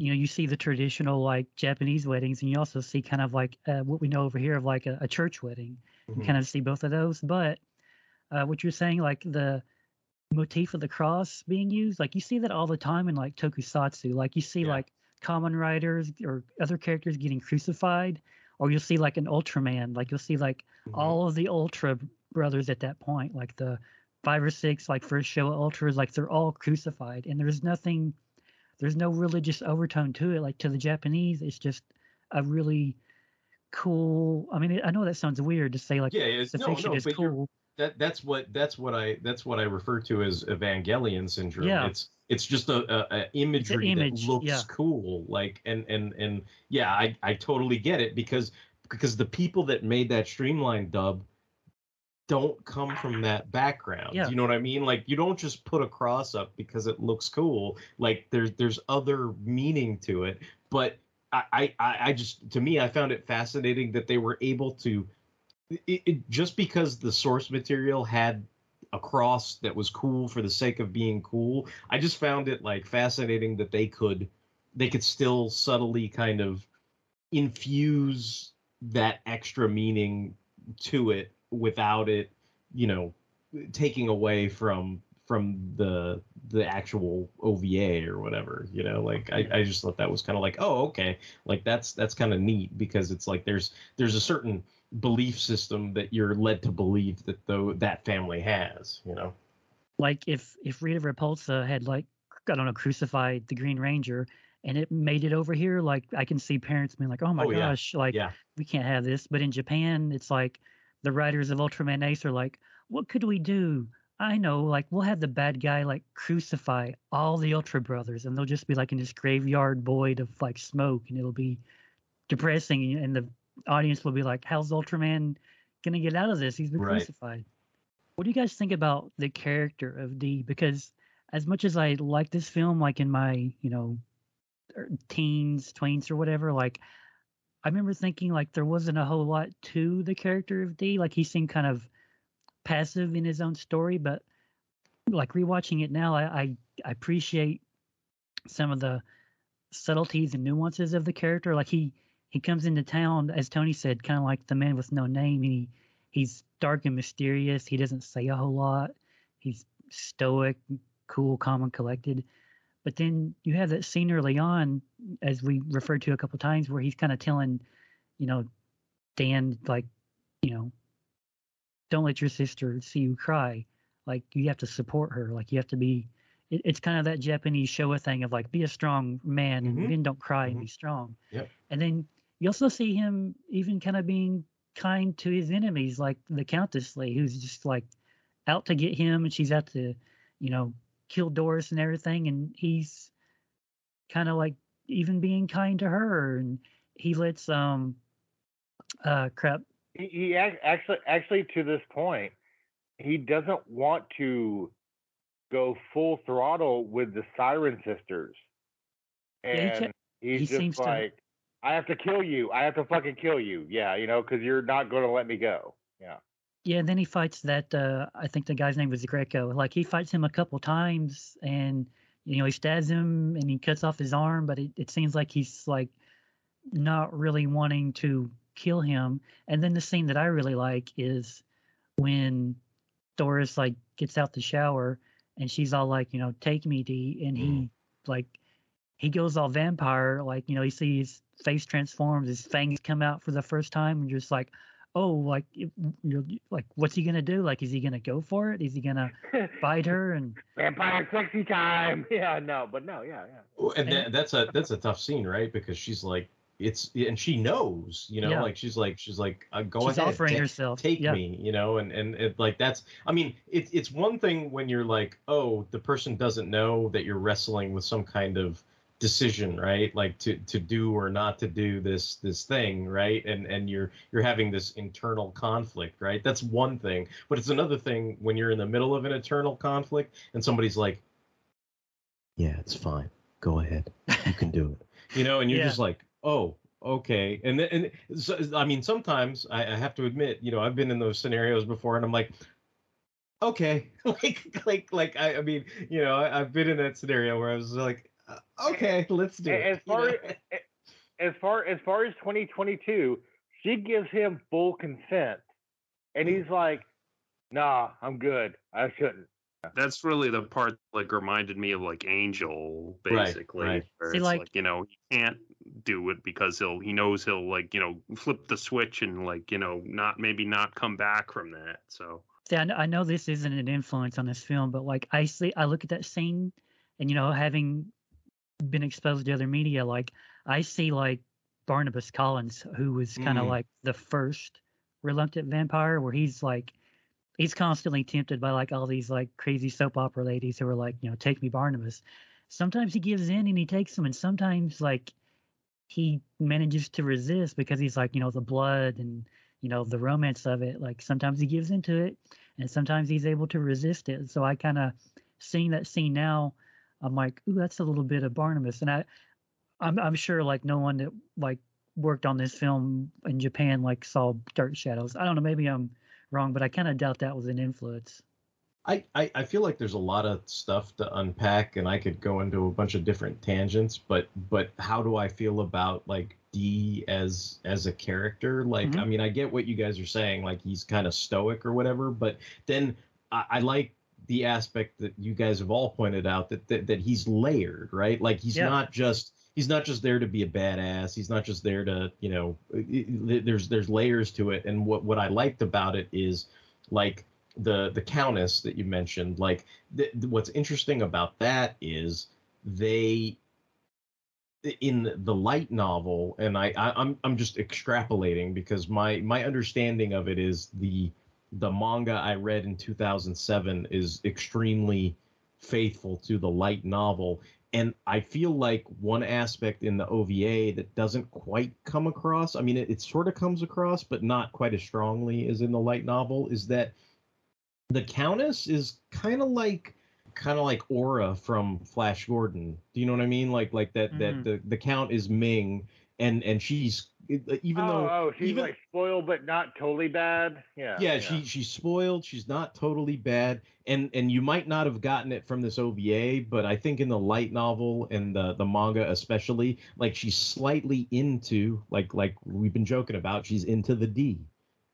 you know you see the traditional like japanese weddings and you also see kind of like uh, what we know over here of like a, a church wedding mm-hmm. you kind of see both of those but uh, what you're saying like the motif of the cross being used like you see that all the time in like tokusatsu like you see yeah. like Kamen Riders or other characters getting crucified or you'll see like an ultraman like you'll see like mm-hmm. all of the ultra brothers at that point like the five or six like first show ultras like they're all crucified and there's nothing there's no religious overtone to it. Like to the Japanese, it's just a really cool. I mean, I know that sounds weird to say like yeah, it's, the no, fiction no, is cool. That that's what that's what I that's what I refer to as Evangelion syndrome. Yeah. It's it's just a, a, a imagery image, that looks yeah. cool. Like and and and yeah, I I totally get it because because the people that made that streamline dub don't come from that background. Yeah. You know what I mean? Like you don't just put a cross up because it looks cool. Like there's there's other meaning to it. But I I, I just to me I found it fascinating that they were able to it, it, just because the source material had a cross that was cool for the sake of being cool. I just found it like fascinating that they could they could still subtly kind of infuse that extra meaning to it without it, you know, taking away from from the the actual OVA or whatever, you know, like I, I just thought that was kind of like, oh, okay, like that's that's kind of neat because it's like there's there's a certain belief system that you're led to believe that though that family has, you know. Like if if Rita Repulsa had like I don't know crucified the Green Ranger and it made it over here, like I can see parents being like, oh my Oh, yeah. gosh, like Yeah. we can't have this. But in Japan, it's like the writers of Ultraman Ace are like, what could we do? I know, like we'll have the bad guy like crucify all the Ultra Brothers, and they'll just be like in this graveyard void of like smoke, and it'll be depressing, and the audience will be like, "How's Ultraman gonna get out of this? He's been Right. crucified." What do you guys think about the character of D? Because as much as I like this film, like in my you know er, teens, tweens, or whatever, like I remember thinking like there wasn't a whole lot to the character of D. Like he seemed kind of passive in his own story, but like rewatching it now, I I, I appreciate some of the subtleties and nuances of the character. Like he he comes into town, as Tony said, kind of like the man with no name. He he's dark and mysterious. He doesn't say a whole lot. He's stoic, cool, calm, and collected. But then you have that scene early on, as we referred to a couple times, where he's kind of telling, you know, Dan like, you know, don't let your sister see you cry. Like you have to support her. Like you have to be. It, it's kind of that Japanese Showa thing of like be a strong man and Mhm. men don't cry and be strong. Yep. And then you also see him even kind of being kind to his enemies, like the Countess Lee, who's just like out to get him, and she's out to, you know, killed Doris and everything, and he's kind of like even being kind to her, and he lets um uh crap He, he actually actually to this point, he doesn't want to go full throttle with the Siren Sisters, Yeah, he and he's he just seems to- like, I have to kill you. I have to fucking kill you. Yeah, you know, because you're not going to let me go. Yeah. Yeah, and then he fights that uh I think the guy's name was Greco. Like he fights him a couple times and you know, he stabs him and he cuts off his arm, but it, it seems like he's like not really wanting to kill him. And then the scene that I really like is when Doris like gets out the shower and she's all like, you know, take me D and he like he goes all vampire, like, you know, he sees his face transforms, his fangs come out for the first time, and you're just like, oh, like, you're like, what's he gonna do? Like, is he gonna go for it? Is he gonna bite *laughs* her? And Vampire sexy time. *laughs* Yeah, no, but no, yeah, yeah. Well, and that, that's a that's a tough scene, right? Because she's like, it's and she knows, you know, Yeah. like she's like she's like, uh, go She's ahead, offering ta- herself, take yeah. me, you know, and and it, like that's, I mean, it's it's one thing when you're like, oh, the person doesn't know that you're wrestling with some kind of decision right? Like to to do or not to do this this thing right? And and you're you're having this internal conflict right? That's one thing. But it's another thing when you're in the middle of an internal conflict and somebody's like yeah it's fine. Go ahead. You can do it. *laughs* You know and you're Yeah. just like oh okay. And then and so, i mean sometimes I, I have to admit you know i've been in those scenarios before and i'm like okay. *laughs* Like like like i, I mean you know I, i've been in that scenario where i was like *laughs* okay let's do A- it as you far know? as, as far as far as 2022, she gives him full consent, and Hmm. he's like, "Nah, I'm good. I shouldn't." That's really the part like reminded me of like Angel, basically. right. Where See, it's like- like, you know, he can't do it because he'll he knows he'll like, you know, flip the switch and like, you know, not maybe not come back from that. So See, I, kn- I know this isn't an influence on this film, but like I see, I look at that scene, and you know, having been exposed to other media, like I see like Barnabas Collins, who was kind of Mm. like the first reluctant vampire, where he's like, he's constantly tempted by like all these like crazy soap opera ladies who are like, you know, take me Barnabas. Sometimes he gives in and he takes them, and sometimes like he manages to resist because he's like, you know, the blood and you know the romance of it. Like sometimes he gives into it, and sometimes he's able to resist it. So I kind of seeing that scene now, I'm like, ooh, that's a little bit of Barnabas, and I, I'm I'm sure like no one that like worked on this film in Japan like saw Dark Shadows. I don't know, maybe I'm wrong, but I kind of doubt that was an influence. I, I, I feel like there's a lot of stuff to unpack and I could go into a bunch of different tangents, but but how do I feel about like D as as a character? Like Mhm. I mean I get what you guys are saying, like he's kind of stoic or whatever, but then I, I like the aspect that you guys have all pointed out that that, that he's layered, right? Like he's Yeah. not just he's not just there to be a badass. He's not just there to, you know, there's there's layers to it. And what what I liked about it is like the the countess that you mentioned. Like th- what's interesting about that is they in the light novel, and I, I I'm I'm just extrapolating because my my understanding of it is the the manga I read in 2007 is extremely faithful to the light novel and I feel like one aspect in the OVA that doesn't quite come across, I mean, it, it sort of comes across, but not quite as strongly as in the light novel, is that the Countess is kind of like kind of like Aura from Flash Gordon. Do you know what I mean? Like like that Mhm. that the, the Count is Ming and and she's even oh, though oh, she's even like spoiled but not totally bad. Yeah. yeah, she she's spoiled. She's not totally bad, and and you might not have gotten it from this OVA, but I think in the light novel and the the manga especially, like she's slightly into like like we've been joking about, she's into the D.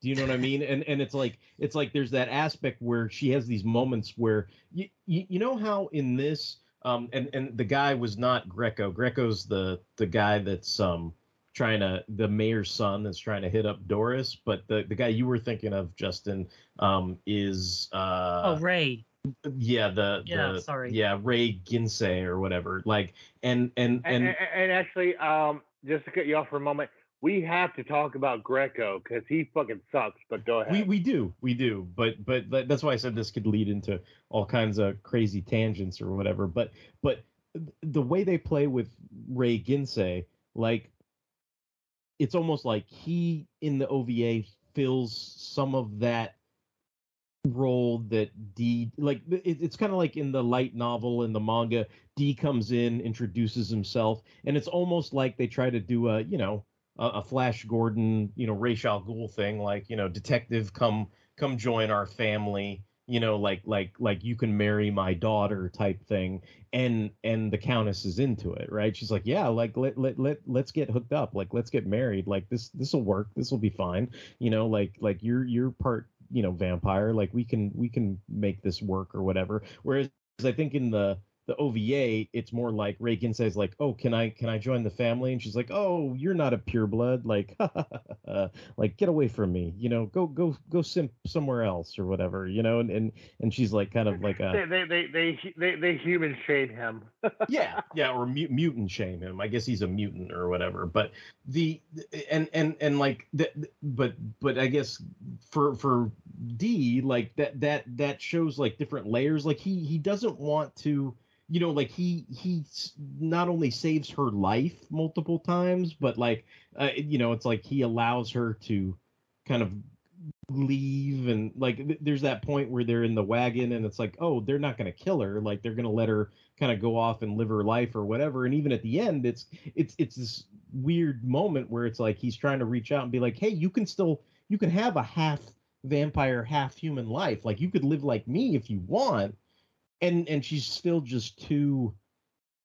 Do you know what I mean? And and it's like it's like there's that aspect where she has these moments where you you, you know how in this um and and the guy was not Greco. Greco's the the guy that's um trying to the mayor's son that's trying to hit up Doris, but the the guy you were thinking of, Justin, um, is uh oh, Ray. yeah the Yeah, the, sorry. yeah Rei Ginsei or whatever like and and And, and and, and actually, um, just to cut you off for a moment, we have to talk about Greco because he fucking sucks. But go ahead. We we do we do, but but that's why I said this could lead into all kinds of crazy tangents or whatever. But but the way they play with Rei Ginsei, like it's almost like he in the OVA fills some of that role that D like it, it's kind of like in the light novel in the manga D comes in introduces himself and it's almost like they try to do a you know a, a Flash Gordon you know Ra's al Ghul thing like you know detective come come join our family you know like like like you can marry my daughter type thing and and the countess is into it right? She's like yeah like let let, let let's get hooked up like let's get married like this this will work this will be fine you know like like you're you're part you know vampire like we can we can make this work or whatever. Whereas i think in the the OVA, it's more like Reagan says, like, "Oh, can I can I join the family?" And she's like, "Oh, you're not a pureblood. Like, *laughs* like get away from me. You know, go go go simp somewhere else or whatever. You know." And and, and she's like, kind of like they, a they, they, they, they, they human shade him. *laughs* yeah yeah or mu- mutant shame him. I guess he's a mutant or whatever. But the and and and like the, but but I guess for for D like that that that shows like different layers. Like he he doesn't want to you know like he he not only saves her life multiple times but like uh, you know it's like he allows her to kind of leave and like th- there's that point where they're in the wagon and it's like oh they're not going to kill her. Like they're going to let her kind of go off and live her life or whatever. And even at the end it's it's it's this weird moment where it's like he's trying to reach out and be like hey you can still you can have a half vampire half human life. Like you could live like me if you want and and she's still just too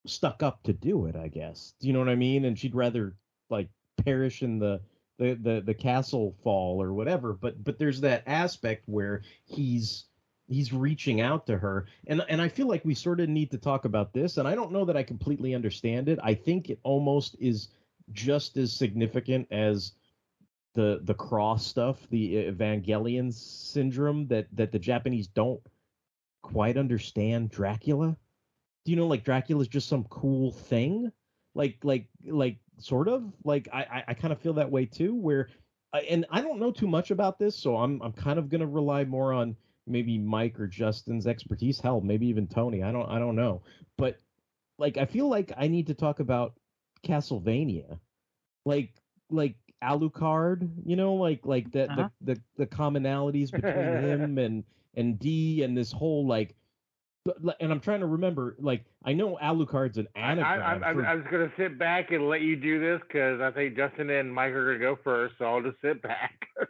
stuck up to do it i guess. Do you know what i mean? And she'd rather like perish in the the the, the castle fall or whatever but but there's that aspect where he's he's reaching out to her. And and i feel like we sort of need to talk about this and i don't know that i completely understand it. I think it almost is just as significant as the the cross stuff the evangelion syndrome that that the japanese don't quite understand Dracula. Do you know like Dracula's just some cool thing? Like like like sort of like I I, I kind of feel that way too. Where uh, and I don't know too much about this, so I'm I'm kind of gonna rely more on maybe Mike or Justin's expertise. Hell, maybe even Tony. I don't I don't know, but like I feel like I need to talk about Castlevania, like like Alucard. You know, like like the Uh-huh. the, the the commonalities between him *laughs* and and D and this whole like. And I'm trying to remember, like I know Alucard's an I, I, anagram. I, for- I was going to sit back and let you do this because I think Justin and Mike are going to go first, so I'll just sit back. *laughs*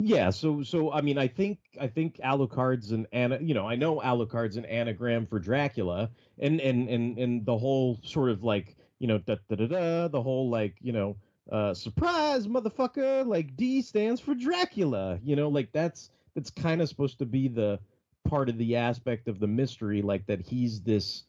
Yeah, so so I mean I think I think Alucard's an ana you know, I know Alucard's an anagram for Dracula and and and and the whole sort of like, you know, da da da da, the whole like, you know, uh surprise motherfucker, like D stands for Dracula, you know, like that's that's kind of supposed to be the part of the aspect of the mystery like that he's this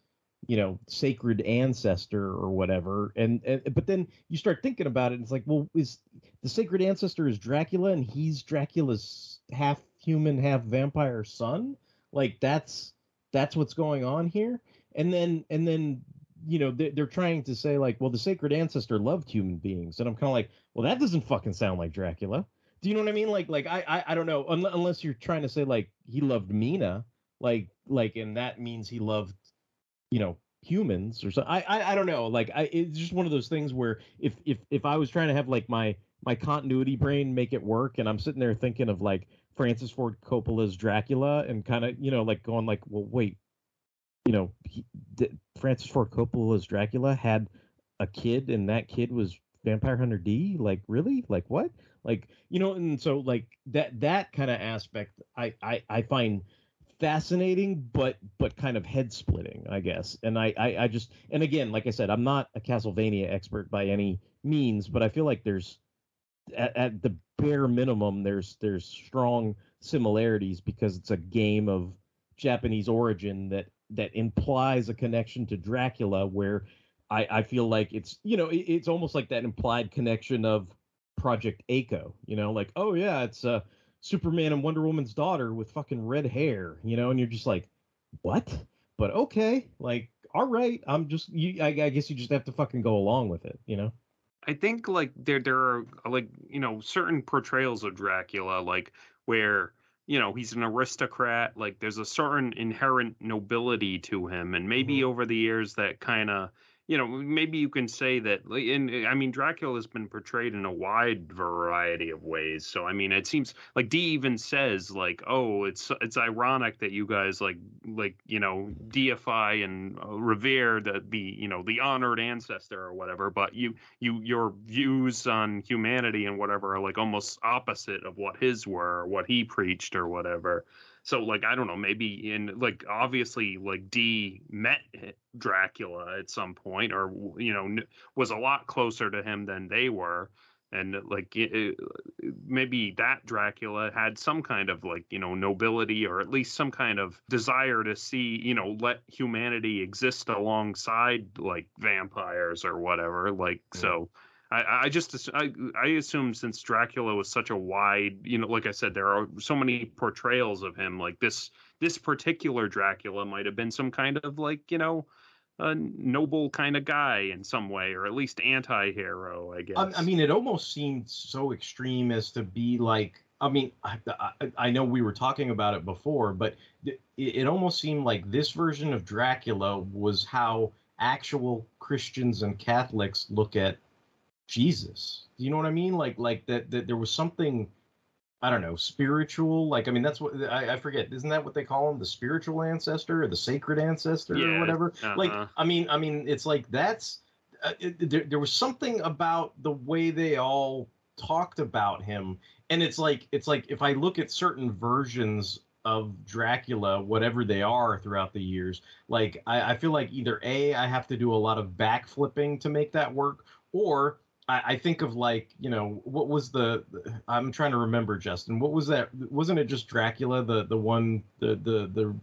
you know sacred ancestor or whatever and, and but then you start thinking about it and it's like well is the sacred ancestor is dracula and he's dracula's half human half vampire son? Like that's that's what's going on here? And then and then you know they're, trying to say like well the sacred ancestor loved human beings and i'm kind of like well that doesn't fucking sound like dracula. Do you know what i mean? Like like i i, I don't know un- unless you're trying to say like he loved mina like like and that means he loved you know humans or so I, I i don't know like i it's just one of those things where if if if i was trying to have like my my continuity brain make it work and i'm sitting there thinking of like francis ford coppola's dracula and kind of you know like going like well wait you know he, francis ford coppola's dracula had a kid and that kid was vampire hunter d? Like really? Like what? Like you know and so like that that kind of aspect i i i find fascinating but but kind of head splitting i guess. And I, I i just and again like i said i'm not a castlevania expert by any means but i feel like there's at, at the bare minimum there's there's strong similarities because it's a game of japanese origin that that implies a connection to dracula where i i feel like it's you know it, it's almost like that implied connection of project A-ko, you know like oh yeah it's uh Superman and Wonder Woman's daughter with fucking red hair, you know, and you're just like, what? But okay, like, all right, I'm just you. I, I guess you just have to fucking go along with it, you know. I think like there there are like you know certain portrayals of Dracula like where you know he's an aristocrat like there's a certain inherent nobility to him and maybe Mm-hmm. over the years that kind of you know maybe you can say that and i mean dracula has been portrayed in a wide variety of ways so i mean it seems like d even says like oh it's it's ironic that you guys like like you know deify and uh, revere the the you know the honored ancestor or whatever but you you your views on humanity and whatever are like almost opposite of what his were or what he preached or whatever so like i don't know maybe in like obviously like d met dracula at some point or you know was a lot closer to him than they were. And uh, like it, maybe that dracula had some kind of like you know nobility or at least some kind of desire to see you know let humanity exist alongside like vampires or whatever like so I, I just I, I assume since Dracula was such a wide, you know, like I said, there are so many portrayals of him. Like this, this particular Dracula might have been some kind of like, you know, a noble kind of guy in some way, or at least anti-hero, I guess. I, I mean, it almost seemed so extreme as to be like. I mean, I, I, I know we were talking about it before, but it, it almost seemed like this version of Dracula was how actual Christians and Catholics look at Jesus. Do you know what I mean? Like, like that, that there was something, I don't know, spiritual. Like, I mean, that's what I, I forget. Isn't that what they call him? The spiritual ancestor or the sacred ancestor Yeah, or whatever? Like, uh-huh. I mean, I mean, it's like that's uh, it, there, there was something about the way they all talked about him and it's like it's like if i look at certain versions of dracula whatever they are throughout the years like i, I feel like either a i have to do a lot of backflipping to make that work or I, I think of like you know what was the i'm trying to remember justin what was that wasn't it just dracula the the one the the the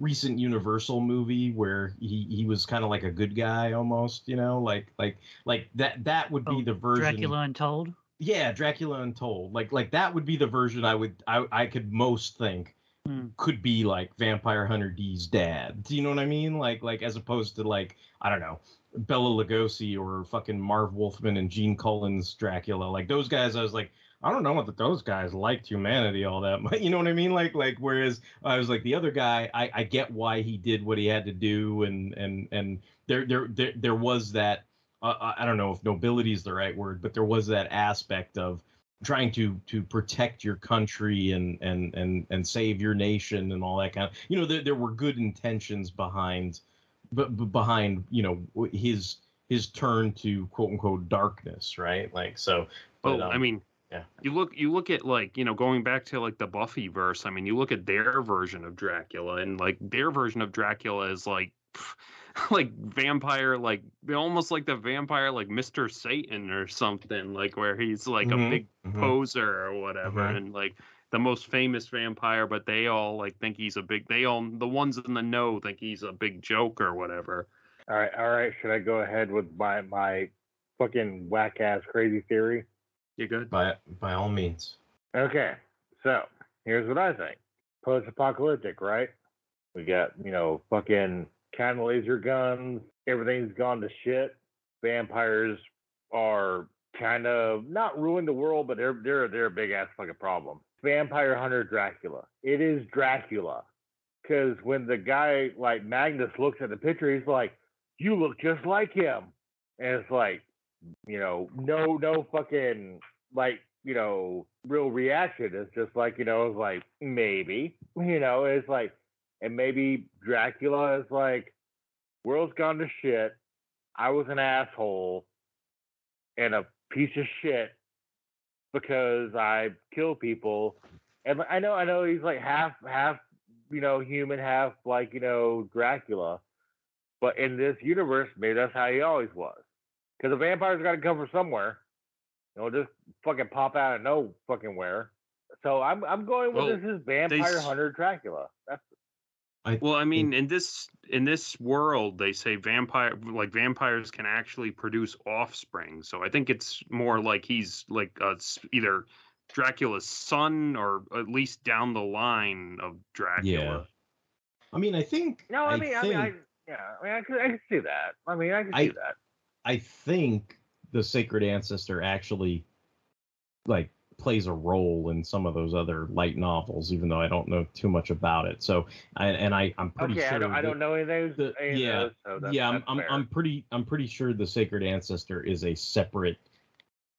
recent Universal movie where he he was kind of like a good guy almost, you know, like like like that that would be Oh, the version. Dracula Untold. Yeah, Dracula Untold. Like like that would be the version I would I I could most think Hmm. could be like Vampire Hunter D's dad. Do you know what I mean? Like like as opposed to like I don't know. Bela Lugosi or fucking Marv Wolfman and Gene Colan's Dracula. Like those guys, I was like, I don't know that those guys liked humanity all that much. *laughs* You know what I mean? Like, like whereas I was like the other guy, I, I get why he did what he had to do, and and and there there there, there was that. Uh, I- I don't know if nobility is the right word, but there was that aspect of trying to to protect your country and and and and save your nation and all that kind of. You know, there there were good intentions behind, but behind you know his his turn to quote unquote darkness, right? Like so. But, I um, mean, yeah. you look you look at like you know going back to like the Buffy verse. I mean, you look at their version of Dracula, and like their version of Dracula is like *laughs* like vampire, like almost like the vampire, like Mister Satan or something, like where he's like Mhm, a big mhm. poser or whatever, Mhm. and like the most famous vampire, but they all like think he's a big. They all the ones in the know think he's a big joke or whatever. All right, all right. Should I go ahead with my my fucking whack ass crazy theory? You good? by by all means. Okay, so here's what I think. Post-apocalyptic, right? We got you know fucking cannon laser guns. Everything's gone to shit. Vampires are kind of not ruin the world, but they're they're they're a big ass fucking problem. Vampire hunter Dracula. It is Dracula. Because when the guy like Magnus looks at the picture, he's like, "You look just like him," and it's like, you know, no, no fucking like, you know, real reaction. It's just like, you know, it's like maybe, you know, it's like, and maybe Dracula is like, world's gone to shit. I was an asshole and a piece of shit because I kill people. And I know, I know he's like half, half, you know, human, half like, you know, Dracula. But in this universe, maybe that's how he always was. Because the vampire's got to come from somewhere. You know, just fucking pop out of no fucking where. So I'm I'm going with Well, this is vampire s- hunter Dracula. That's Well, I mean, in this in this world, they say vampire like vampires can actually produce offspring. So I think it's more like he's like uh, either Dracula's son or at least down the line of Dracula. Yeah. I mean, I think. no. I, mean, I mean, I yeah. I mean, I can I can see that. I mean, I can I- see that. I think the sacred ancestor actually like plays a role in some of those other light novels, even though I don't know too much about it. So, I, and I, I'm pretty okay, sure. I don't, I don't know any of those. the- any yeah, those, so that's, yeah, I'm, that's I'm, fair. I'm pretty, I'm pretty sure the sacred ancestor is a separate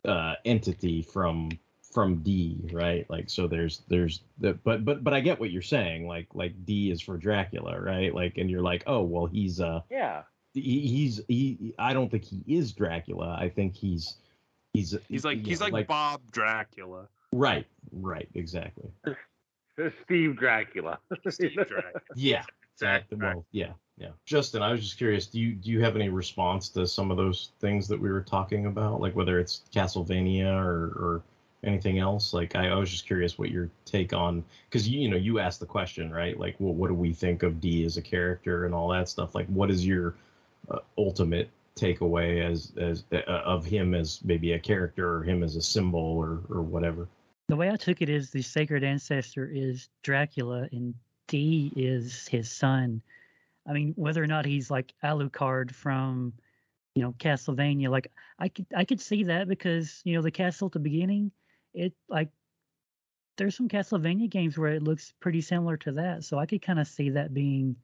uh, entity from from D, right? Like, so there's, there's the, but, but, but I get what you're saying. Like, like D is for Dracula, right? Like, and you're like, oh, well, he's uh, yeah. he, he's he. I don't think he is Dracula. I think he's, he's, He's like you he's know, like, Bob Dracula. right, right, exactly. Steve Dracula. Steve *laughs* Dracula. Yeah, exactly. Well, yeah, yeah. Justin, I was just curious. Do you do you have any response to some of those things that we were talking about, like whether it's Castlevania or or anything else? Like, I, I was just curious what your take on because you you know you asked the question right, like, well, what do we think of D as a character and all that stuff? Like, what is your uh, ultimate takeaway as as uh, of him as maybe a character or him as a symbol or or whatever? The way I took it is the sacred ancestor is Dracula and D is his son. I mean, whether or not he's like Alucard from, you know, Castlevania, like I could I could see that because you know the castle at the beginning, it like there's some Castlevania games where it looks pretty similar to that, so I could kind of see that being,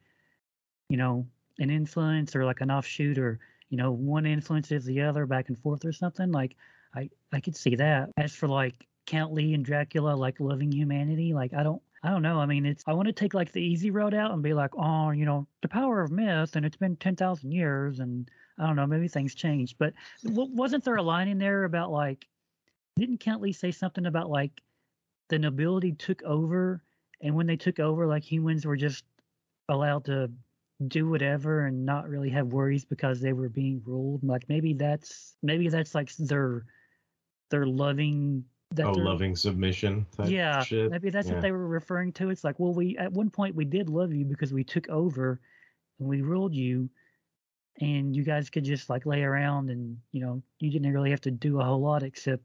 you know, an influence or like an offshoot or you know one influences the other back and forth or something. Like I I could see that. As for like Count Lee and Dracula like loving humanity, like I don't I don't know. I mean, it's I want to take like the easy road out and be like, oh, you know, the power of myth, and it's been ten thousand years, and I don't know, maybe things changed. But w- wasn't there a line in there about like, didn't Count Lee say something about like the nobility took over, and when they took over, like humans were just allowed to do whatever and not really have worries because they were being ruled. Like maybe that's maybe that's like their their loving that oh, loving submission type yeah, shit. maybe that's Yeah. what they were referring to. It's like, well, we at one point we did love you because we took over and we ruled you, and you guys could just like lay around and you know you didn't really have to do a whole lot except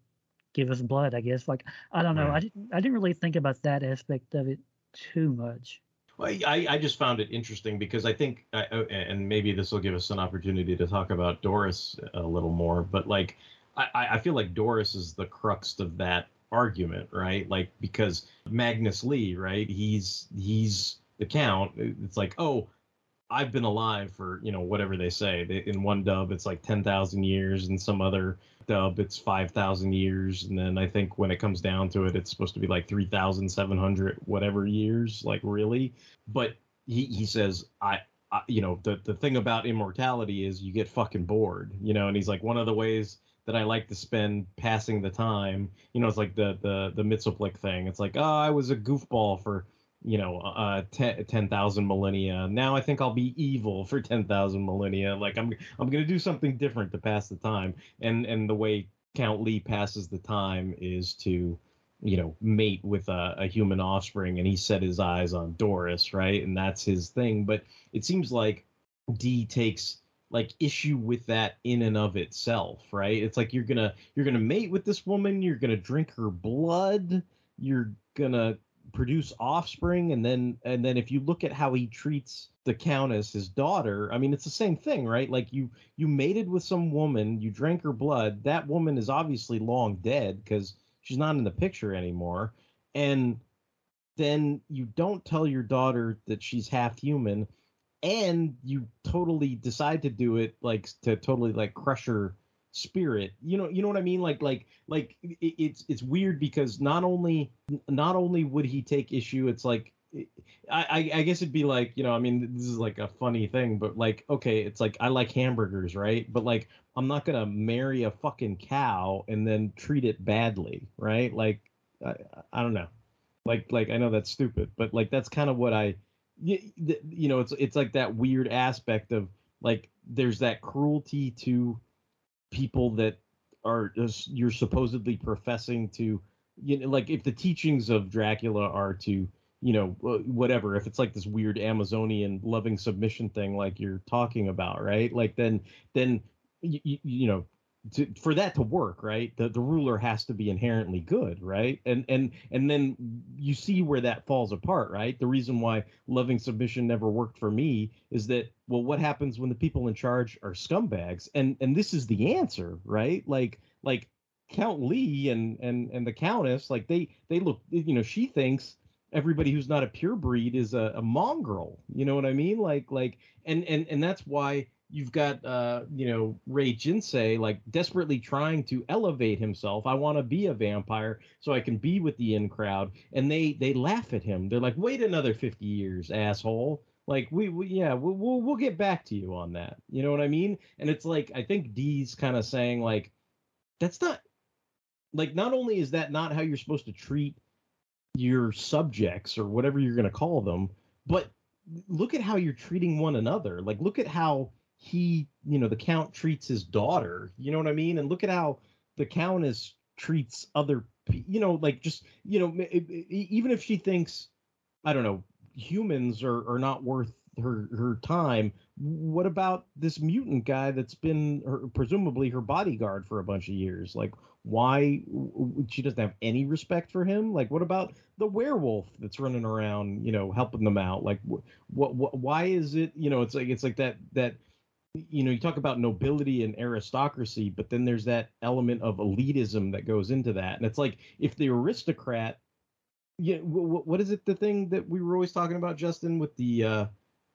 give us blood. I guess. Like I don't know. I didn't I didn't really think about that aspect of it too much. I, I just found it interesting because I think, I- and maybe this will give us an opportunity to talk about Doris a little more, but like, I I feel like Doris is the crux of that argument, right? Like, because Magnus Lee, right? He's, he's the count. It's like, oh, I've been alive for, you know, whatever they say. In one dub, it's like 10,000 years. In some other dub, it's 5,000 years. And then I think when it comes down to it, it's supposed to be like 3,700 whatever years. Like, really? But he, he says, I, I, you know, the, the thing about immortality is you get fucking bored, you know, and he's like, one of the ways that I like to spend passing the time, you know, it's like the, the, the Mxyzptlk thing. It's like, oh, I was a goofball for, you know, uh, 10 10,000 millennia. Now I think I'll be evil for 10,000 millennia. Like I'm, I'm going to do something different to pass the time. And, and the way Count Lee passes the time is to, you know, mate with a, a human offspring. And he set his eyes on Doris, right? And that's his thing. But it seems like D takes like issue with that in and of itself, right? It's like you're gonna you're gonna mate with this woman, you're gonna drink her blood, you're gonna produce offspring, and then and then if you look at how he treats the countess, his daughter, I mean it's the same thing, right? Like you you mated with some woman, you drank her blood, that woman is obviously long dead because she's not in the picture anymore, and then you don't tell your daughter that she's half human and you totally decide to do it like to totally like crush her spirit you know you know what i mean? Like like like it, it's it's weird because not only not only would he take issue it's like I, I I guess it'd be like you know I mean this is like a funny thing but like okay it's like I like hamburgers right? But like I'm not gonna marry a fucking cow and then treat it badly right? Like I, I don't know. Like like I know that's stupid but like that's kind of what I you, you know it's it's like that weird aspect of like there's that cruelty to people that are just- you're supposedly professing to you know like if the teachings of Dracula are to you know uh, whatever if it's like this weird amazonian loving submission thing like you're talking about right? Like then then you, you know to, for that to work, right? The the ruler has to be inherently good, right? And and and then you see where that falls apart, right? The reason why loving submission never worked for me is that well, what happens when the people in charge are scumbags? And and this is the answer, right? Like like Count Lee and and and the Countess, like they they look, you know, she thinks everybody who's not a pure breed is a, a mongrel. You know what I mean? Like like and and and that's why you've got uh you know Rei Ginsei like desperately trying to elevate himself. I want to be a vampire so I can be with the in crowd, and they they laugh at him. They're like, "Wait another fifty years, asshole." Like we, we yeah, we'll, we'll we'll get back to you on that. You know what I mean? And it's like I think D's kind of saying like, that's not like not only is that not how you're supposed to treat your subjects or whatever you're going to call them, but look at how you're treating one another. Like look at how he, you know, the count treats his daughter. You know what I mean? And look at how the countess treats other, you know, like just, you know, even if she thinks, I don't know, humans are, are not worth her her time. What about this mutant guy that's been her, presumably her bodyguard for a bunch of years? Like, why she doesn't have any respect for him? Like, what about the werewolf that's running around, you know, helping them out? Like, what, what, why is it, you know, it's like it's like that that you know, you talk about nobility and aristocracy, but then there's that element of elitism that goes into that. And it's like if the aristocrat, yeah, what, what is it? The thing that we were always talking about, Justin, with the uh,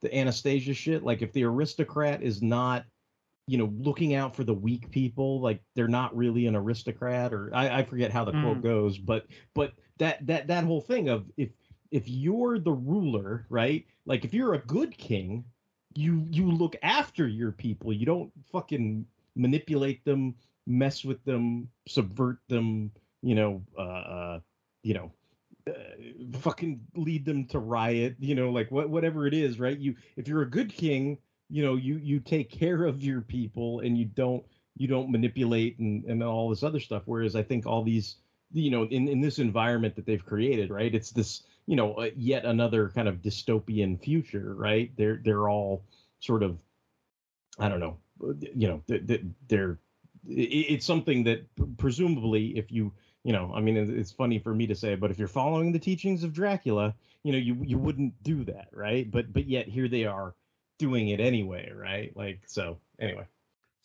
the Anastasia shit. Like if the aristocrat is not, you know, looking out for the weak people, like they're not really an aristocrat, or I, I forget how the mm. quote goes, but but that that that whole thing of if if you're the ruler, right? Like if you're a good king, you you look after your people. You don't fucking manipulate them, mess with them, subvert them. You know, uh, uh you know, uh, fucking lead them to riot. You know, like what whatever it is, right? You if you're a good king, you know, you you take care of your people and you don't you don't manipulate and and all this other stuff. Whereas I think all these you know in in this environment that they've created right it's this you know uh, yet another kind of dystopian future right? They're they're all sort of i don't know you know they're, they're it's something that presumably if you you know i mean it's funny for me to say but if you're following the teachings of dracula you know you you wouldn't do that right? But but yet here they are doing it anyway right? Like so anyway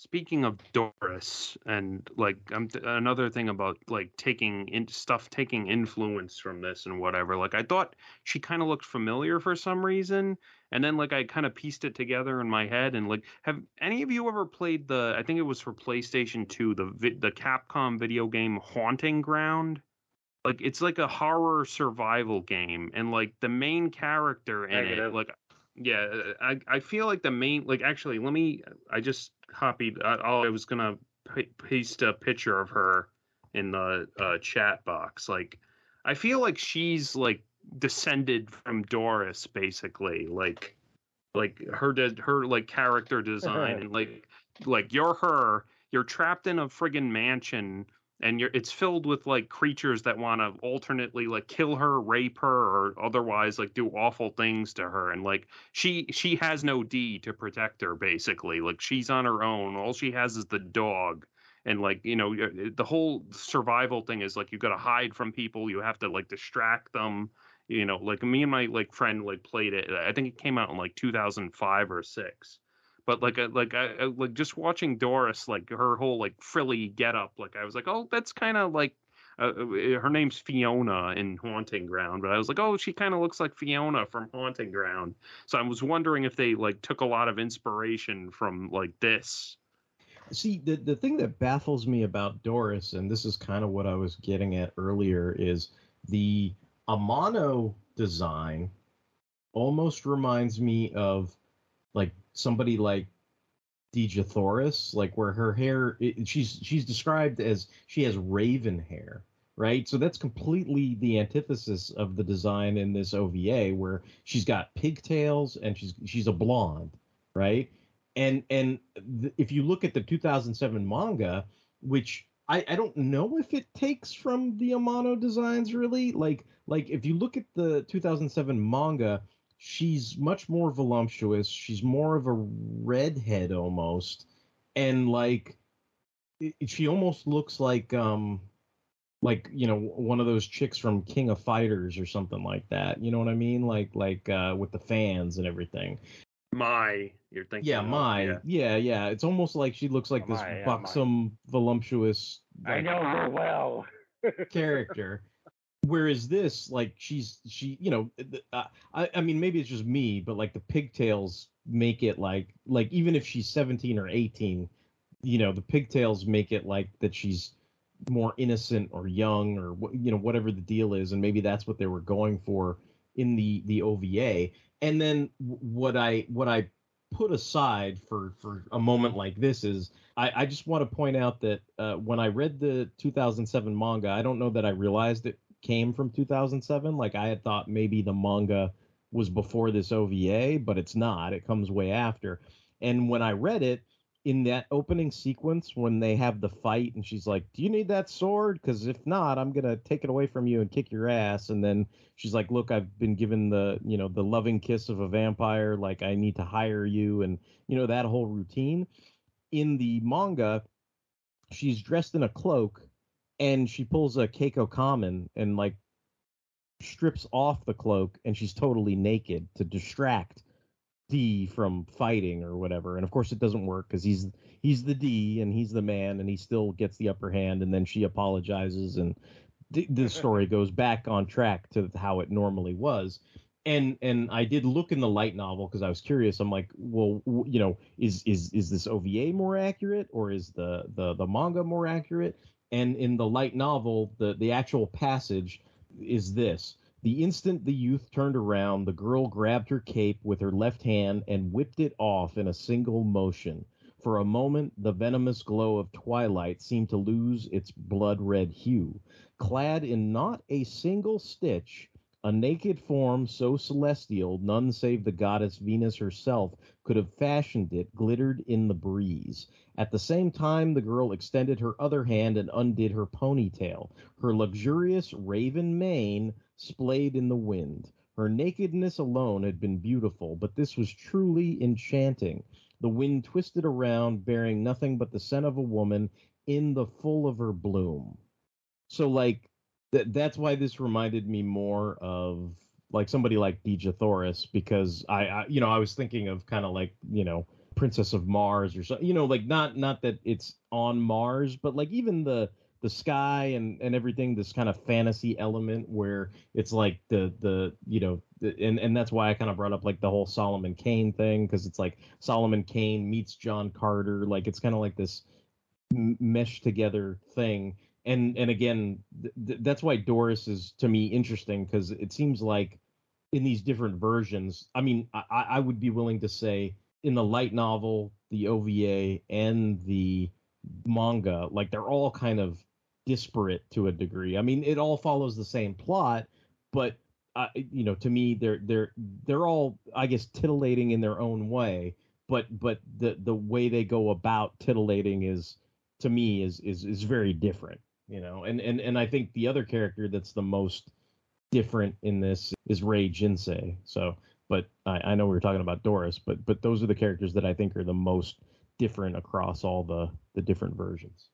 Speaking of Doris, and like um, another thing about like taking in stuff, taking influence from this and whatever. Like I thought she kind of looked familiar for some reason, and then like I kind of pieced it together in my head. And like, have any of you ever played the? I think it was for PlayStation Two, the the Capcom video game Haunting Ground. Like it's like a horror survival game, and like the main character in Negative. it, like yeah, I I feel like the main like actually let me I just copied. I, I was gonna paste a picture of her in the uh, chat box. Like, I feel like she's like descended from Doris, basically. Like, like her her like character design *laughs* and like like you're her. You're trapped in a friggin' mansion and it's filled with like creatures that want to alternately like kill her rape her or otherwise like do awful things to her and like she she has no d to protect her basically like she's on her own. All she has is the dog and like you know the whole survival thing is like you got to hide from people you have to like distract them you know like me and my like friend like played it i think it came out in like 2005 or 6 but like a, uh, like uh, like just watching Doris like her whole like frilly get up like I was like oh that's kind of like uh, uh her name's Fiona in Haunting Ground but I was like oh she kind of looks like Fiona from Haunting Ground. So I was wondering if they like took a lot of inspiration from like this. See the the thing that baffles me about Doris and this is kind of what I was getting at earlier is the Amano design almost reminds me of like somebody like Dejah Thoris, like where her hair, it, she's she's described as she has raven hair, right? So that's completely the antithesis of the design in this OVA, where she's got pigtails and she's she's a blonde, right? And and th- if you look at the 2007 manga, which I, I don't know if it takes from the Amano designs really, like like if you look at the 2007 manga, she's much more voluptuous. She's more of a redhead almost, and like it, she almost looks like um like you know one of those chicks from King of Fighters or something like that. You know what I mean? Like like uh, with the fans and everything. My, you're thinking. Yeah, of, my yeah. yeah. yeah It's almost like she looks like this My, yeah, buxom, voluptuous I know her well. *laughs* character. Whereas this, like, she's she, you know, uh, I I mean maybe it's just me, but like the pigtails make it like like even if she's 17 or 18, you know, the pigtails make it like that she's more innocent or young or you know whatever the deal is, and maybe that's what they were going for in the the OVA. And then what I what I put aside for for a moment like this is I, I just want to point out that uh, when I read the 2007 manga, I don't know that I realized it came from 2007. Like I had thought maybe the manga was before this OVA, but it's not. It comes way after. And when I read it, in that opening sequence when they have the fight and she's like do you need that sword because if not i'm gonna take it away from you and kick your ass and then she's like look i've been given the you know the loving kiss of a vampire like i need to hire you and you know that whole routine in the manga she's dressed in a cloak and she pulls a Kekko Kamen and like strips off the cloak and she's totally naked to distract D from fighting or whatever. And of course, it doesn't work because he's he's the D and he's the man, and he still gets the upper hand. And then she apologizes, and the, the *laughs* story goes back on track to how it normally was. And and I did look in the light novel because I was curious. I'm like, well, w- you know, is is is this OVA more accurate or is the the the manga more accurate? And in the light novel, the the actual passage is this. The instant the youth turned around, the girl grabbed her cape with her left hand and whipped it off in a single motion. For a moment, the venomous glow of twilight seemed to lose its blood red hue. Clad in not a single stitch, a naked form so celestial none save the goddess Venus herself could have fashioned it glittered in the breeze. At the same time, the girl extended her other hand and undid her ponytail. Her luxurious raven mane splayed in the wind. Her nakedness alone had been beautiful, but this was truly enchanting. The wind twisted around, bearing nothing but the scent of a woman in the full of her bloom. So, like, that that's why this reminded me more of like somebody like Dejah Thoris because I, I you know I was thinking of kind of like you know Princess of Mars or something you know like not not that it's on Mars but like even the the sky and and everything this kind of fantasy element where it's like the the you know the, and and that's why I kind of brought up like the whole Solomon Kane thing because it's like Solomon Kane meets John Carter like it's kind of like this mesh together thing and and again th- th- that's why doris is to me interesting because it seems like in these different versions i mean I, I would be willing to say in the light novel the ova and the manga like they're all kind of disparate to a degree. I mean it all follows the same plot but uh, you know to me they're they're they're all i guess titillating in their own way but but the the way they go about titillating is to me is is is very different you know and and and i think the other character that's the most different in this is rei ginsei so but i i know we were talking about doris but but those are the characters that i think are the most different across all the the different versions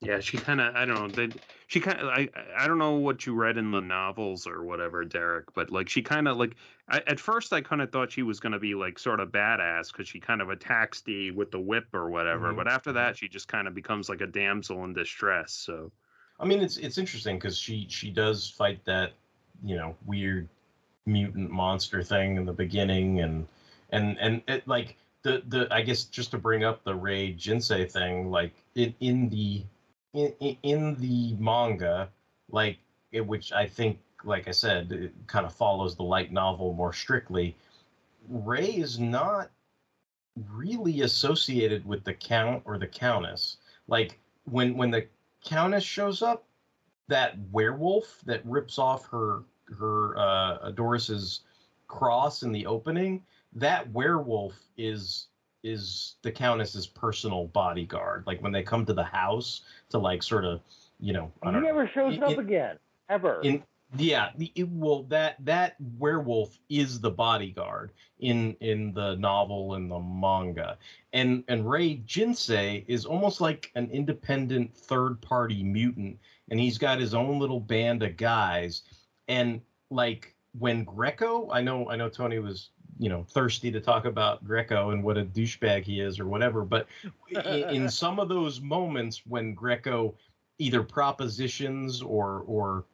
Yeah, she kind of I don't know. They, she kind of I I don't know what you read in the novels or whatever, Derek, but like she kind of like I, at first I kind of thought she was going to be like sort of badass because she kind of attacks D with the whip or whatever, Mhm. but after that she just kind of becomes like a damsel in distress. So I mean, it's it's interesting because she she does fight that you know weird mutant monster thing in the beginning, and and and it like the the I guess just to bring up the Rei Ginsei thing, like in in the in, in the manga, like it, which I think, like I said, it kind of follows the light novel more strictly. Ray is not really associated with the count or the countess. Like when when the countess shows up, that werewolf that rips off her her uh, Doris's cross in the opening, that werewolf is is the countess's personal bodyguard. Like when they come to the house to like sort of, you know, I He never shows In- up in- again, ever. in Yeah, it, well, that that werewolf is the bodyguard in in the novel and the manga, and and Rei Ginsei is almost like an independent third party mutant, and he's got his own little band of guys, and like when Greco, I know I know Tony was you know thirsty to talk about Greco and what a douchebag he is or whatever, but in, in *laughs* some of those moments when Greco either propositions or or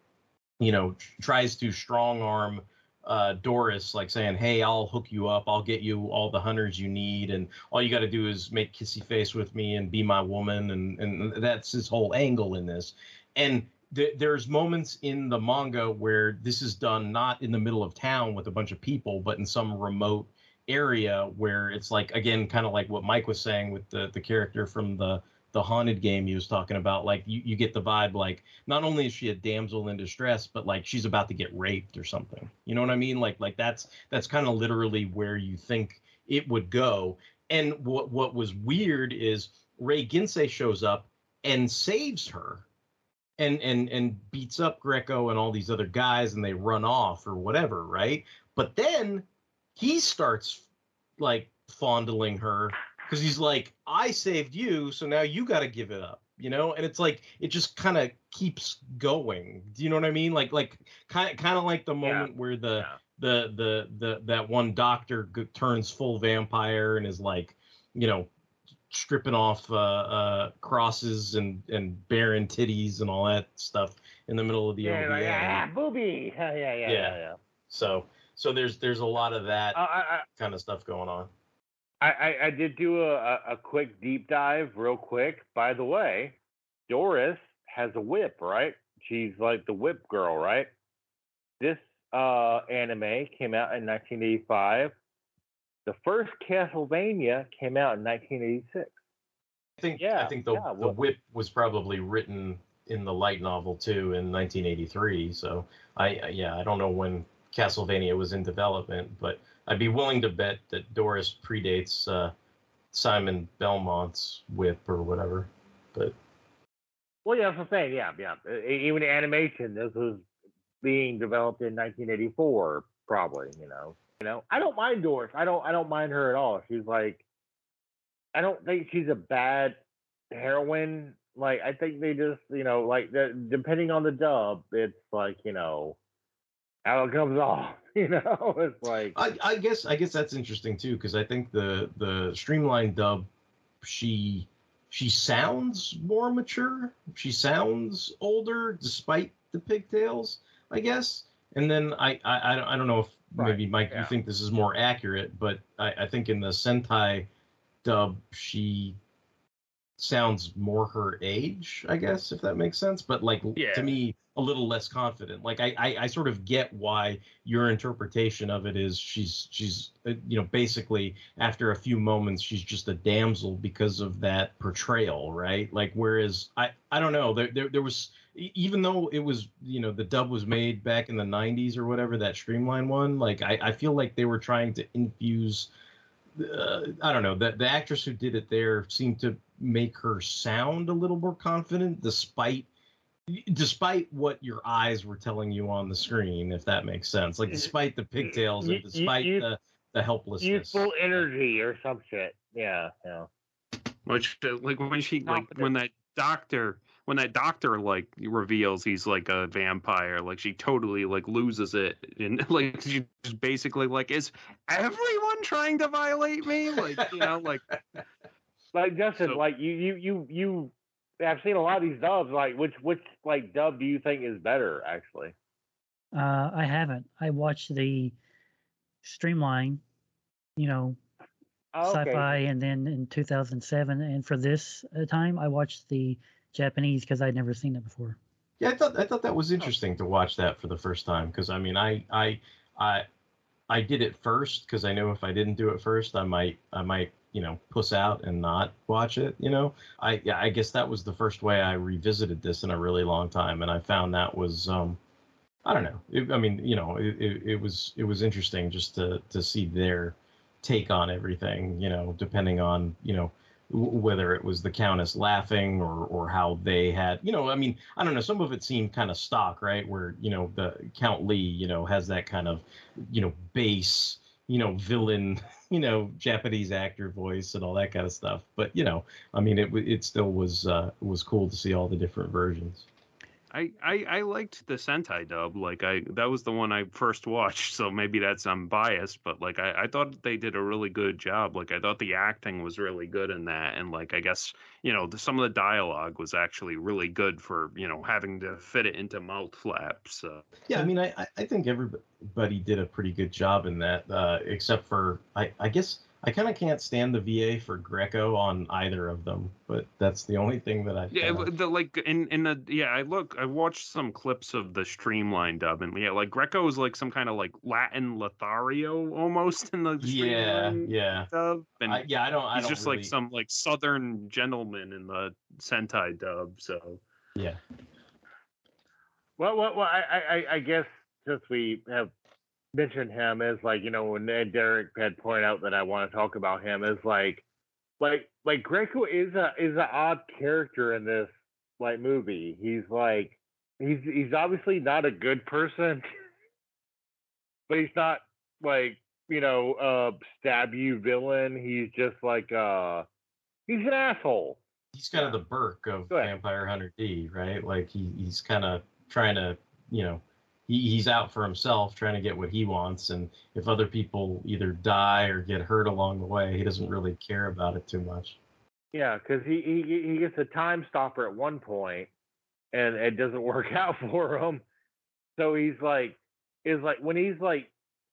you know tries to strong arm uh, Doris, like saying, "Hey, I'll hook you up. I'll get you all the hunters you need, and all you got to do is make kissy face with me and be my woman." And and that's his whole angle in this. And th- there's moments in the manga where this is done not in the middle of town with a bunch of people, but in some remote area where it's like again, kind of like what Mike was saying with the the character from the the haunted game he was talking about like you, you get the vibe like not only is she a damsel in distress but like she's about to get raped or something. You know what i mean? Like like that's that's kind of literally where you think it would go. And what what was weird is rei ginsei shows up and saves her and and and beats up greco and all these other guys and they run off or whatever right? But then he starts like fondling her because he's like, I saved you, so now you got to give it up, you know. And it's like it just kind of keeps going. Do you know what I mean? Like like kind of kind of like the moment yeah. where the, yeah. the the the that one doctor g- turns full vampire and is like, you know, stripping off uh, uh, crosses and and barren titties and all that stuff in the middle of the yeah, OVA. Yeah, booby. Yeah, yeah, yeah, yeah, yeah. So so there's there's a lot of that uh, I, I, kind of stuff going on. I, I, did do a, a quick deep dive, real quick. By the way, Doris has a whip, right? She's like the whip girl, right? This uh, anime came out in 1985. The first Castlevania came out in 1986. I think Yeah, I think the yeah, the whip was probably written in the light novel too in 1983. So I I- yeah I don't know when Castlevania was in development, but I'd be willing to bet that Doris predates uh, Simon Belmont's whip or whatever. But Well, yeah, that's I'm saying. Yeah, yeah. Even animation, this was being developed in 1984, probably. You know, you know. I don't mind Doris. I don't. I don't mind her at all. She's like, I don't think she's a bad heroine. Like, I think they just, you know, like the, depending on the dub, it's like, you know, how it comes off. *laughs* You know, *laughs* it's like, I, I guess I guess that's interesting too because I think the the streamlined dub she she sounds more mature. She sounds older despite the pigtails, I guess. And then I I, I don't- know if maybe Mike you think this is more accurate, but I, I think in the Sentai dub she sounds more her age, I guess, if that makes sense. But like Yeah. to me, a little less confident. Like I, I, I sort of get why your interpretation of it is she's she's uh, you know basically after a few moments she's just a damsel because of that portrayal, right? Like whereas I I don't know there there, there was even though it was you know the dub was made back in the 90s or whatever that streamline one like I, I feel like they were trying to infuse uh, I don't know. The the actress who did it there seemed to make her sound a little more confident, despite despite what your eyes were telling you on the screen, if that makes sense. Like despite the pigtails and despite you- the the helplessness. youthful energy or some shit. Yeah, yeah. Which uh, like when she like when that doctor when that doctor like reveals he's like a vampire, like she totally like loses it and *laughs* like she's basically like, is everyone trying to violate me? Like you know, like Like Justin, So- like you, you, you, you. I've seen a lot of these dubs. Like, which, which, like dub do you think is better? Actually, Uh, I haven't. I watched the Streamline, you know, Oh, okay. sci-fi, and then in 2007, and for this uh, time, I watched the Japanese because I'd never seen it before. Yeah, I thought I thought that was interesting to watch that for the first time because I mean I I I I did it first because I knew if I didn't do it first I might I might you know puss out and not watch it you know? I yeah I guess that was the first way I revisited this in a really long time and I found that was um I don't know. It, I mean you know it, it, it was it was interesting just to to see their take on everything you know depending on you know whether it was the countess laughing or or how they had you know i mean i don't know some of it seemed kind of stock right where you know the count lee you know has that kind of you know bass you know villain *laughs* you know japanese actor voice and all that kind of stuff. But you know i mean it it still was uh was cool to see all the different versions I, I I liked the Sentai dub. Like I that was the one I first watched, *laughs* so maybe that's I'm biased, but like I, I thought they did a really good job. Like I thought the acting was really good in that, and like I guess you know the, some of the dialogue was actually really good for you know having to fit it into mouth flaps. So. yeah i mean i I- think everybody did a pretty good job in that uh except for i i guess i kind of can't stand the va for greco on either of them but that's the only thing that i Yeah, kinda- the like in in the yeah, I look, I watched some clips of the streamlined dub, and yeah, like Greco is like some kind of like Latin Lothario almost in the yeah yeah dub, and I, yeah i don't i he's don't just really, like some like Southern gentleman in the Sentai dub. So yeah Well, well, well I, I, I- I guess since we have mentioned him as like you know when Derek had pointed out that I want to talk about him is like like like Greco is a is an odd character in this like movie. He's like he's he's obviously not a good person, *laughs* but he's not like you know uh stab you villain. He's just like uh he's an asshole. he's kind of the Burke of Vampire Hunter D, right? Like he, he's kind of trying to, you know, he, he's out for himself, trying to get what he wants, and if other people either die or get hurt along the way, he doesn't really care about it too much. Yeah, because he, he he gets a time stopper at one point, and it doesn't *laughs* work out for him. So he's like, is like when he's like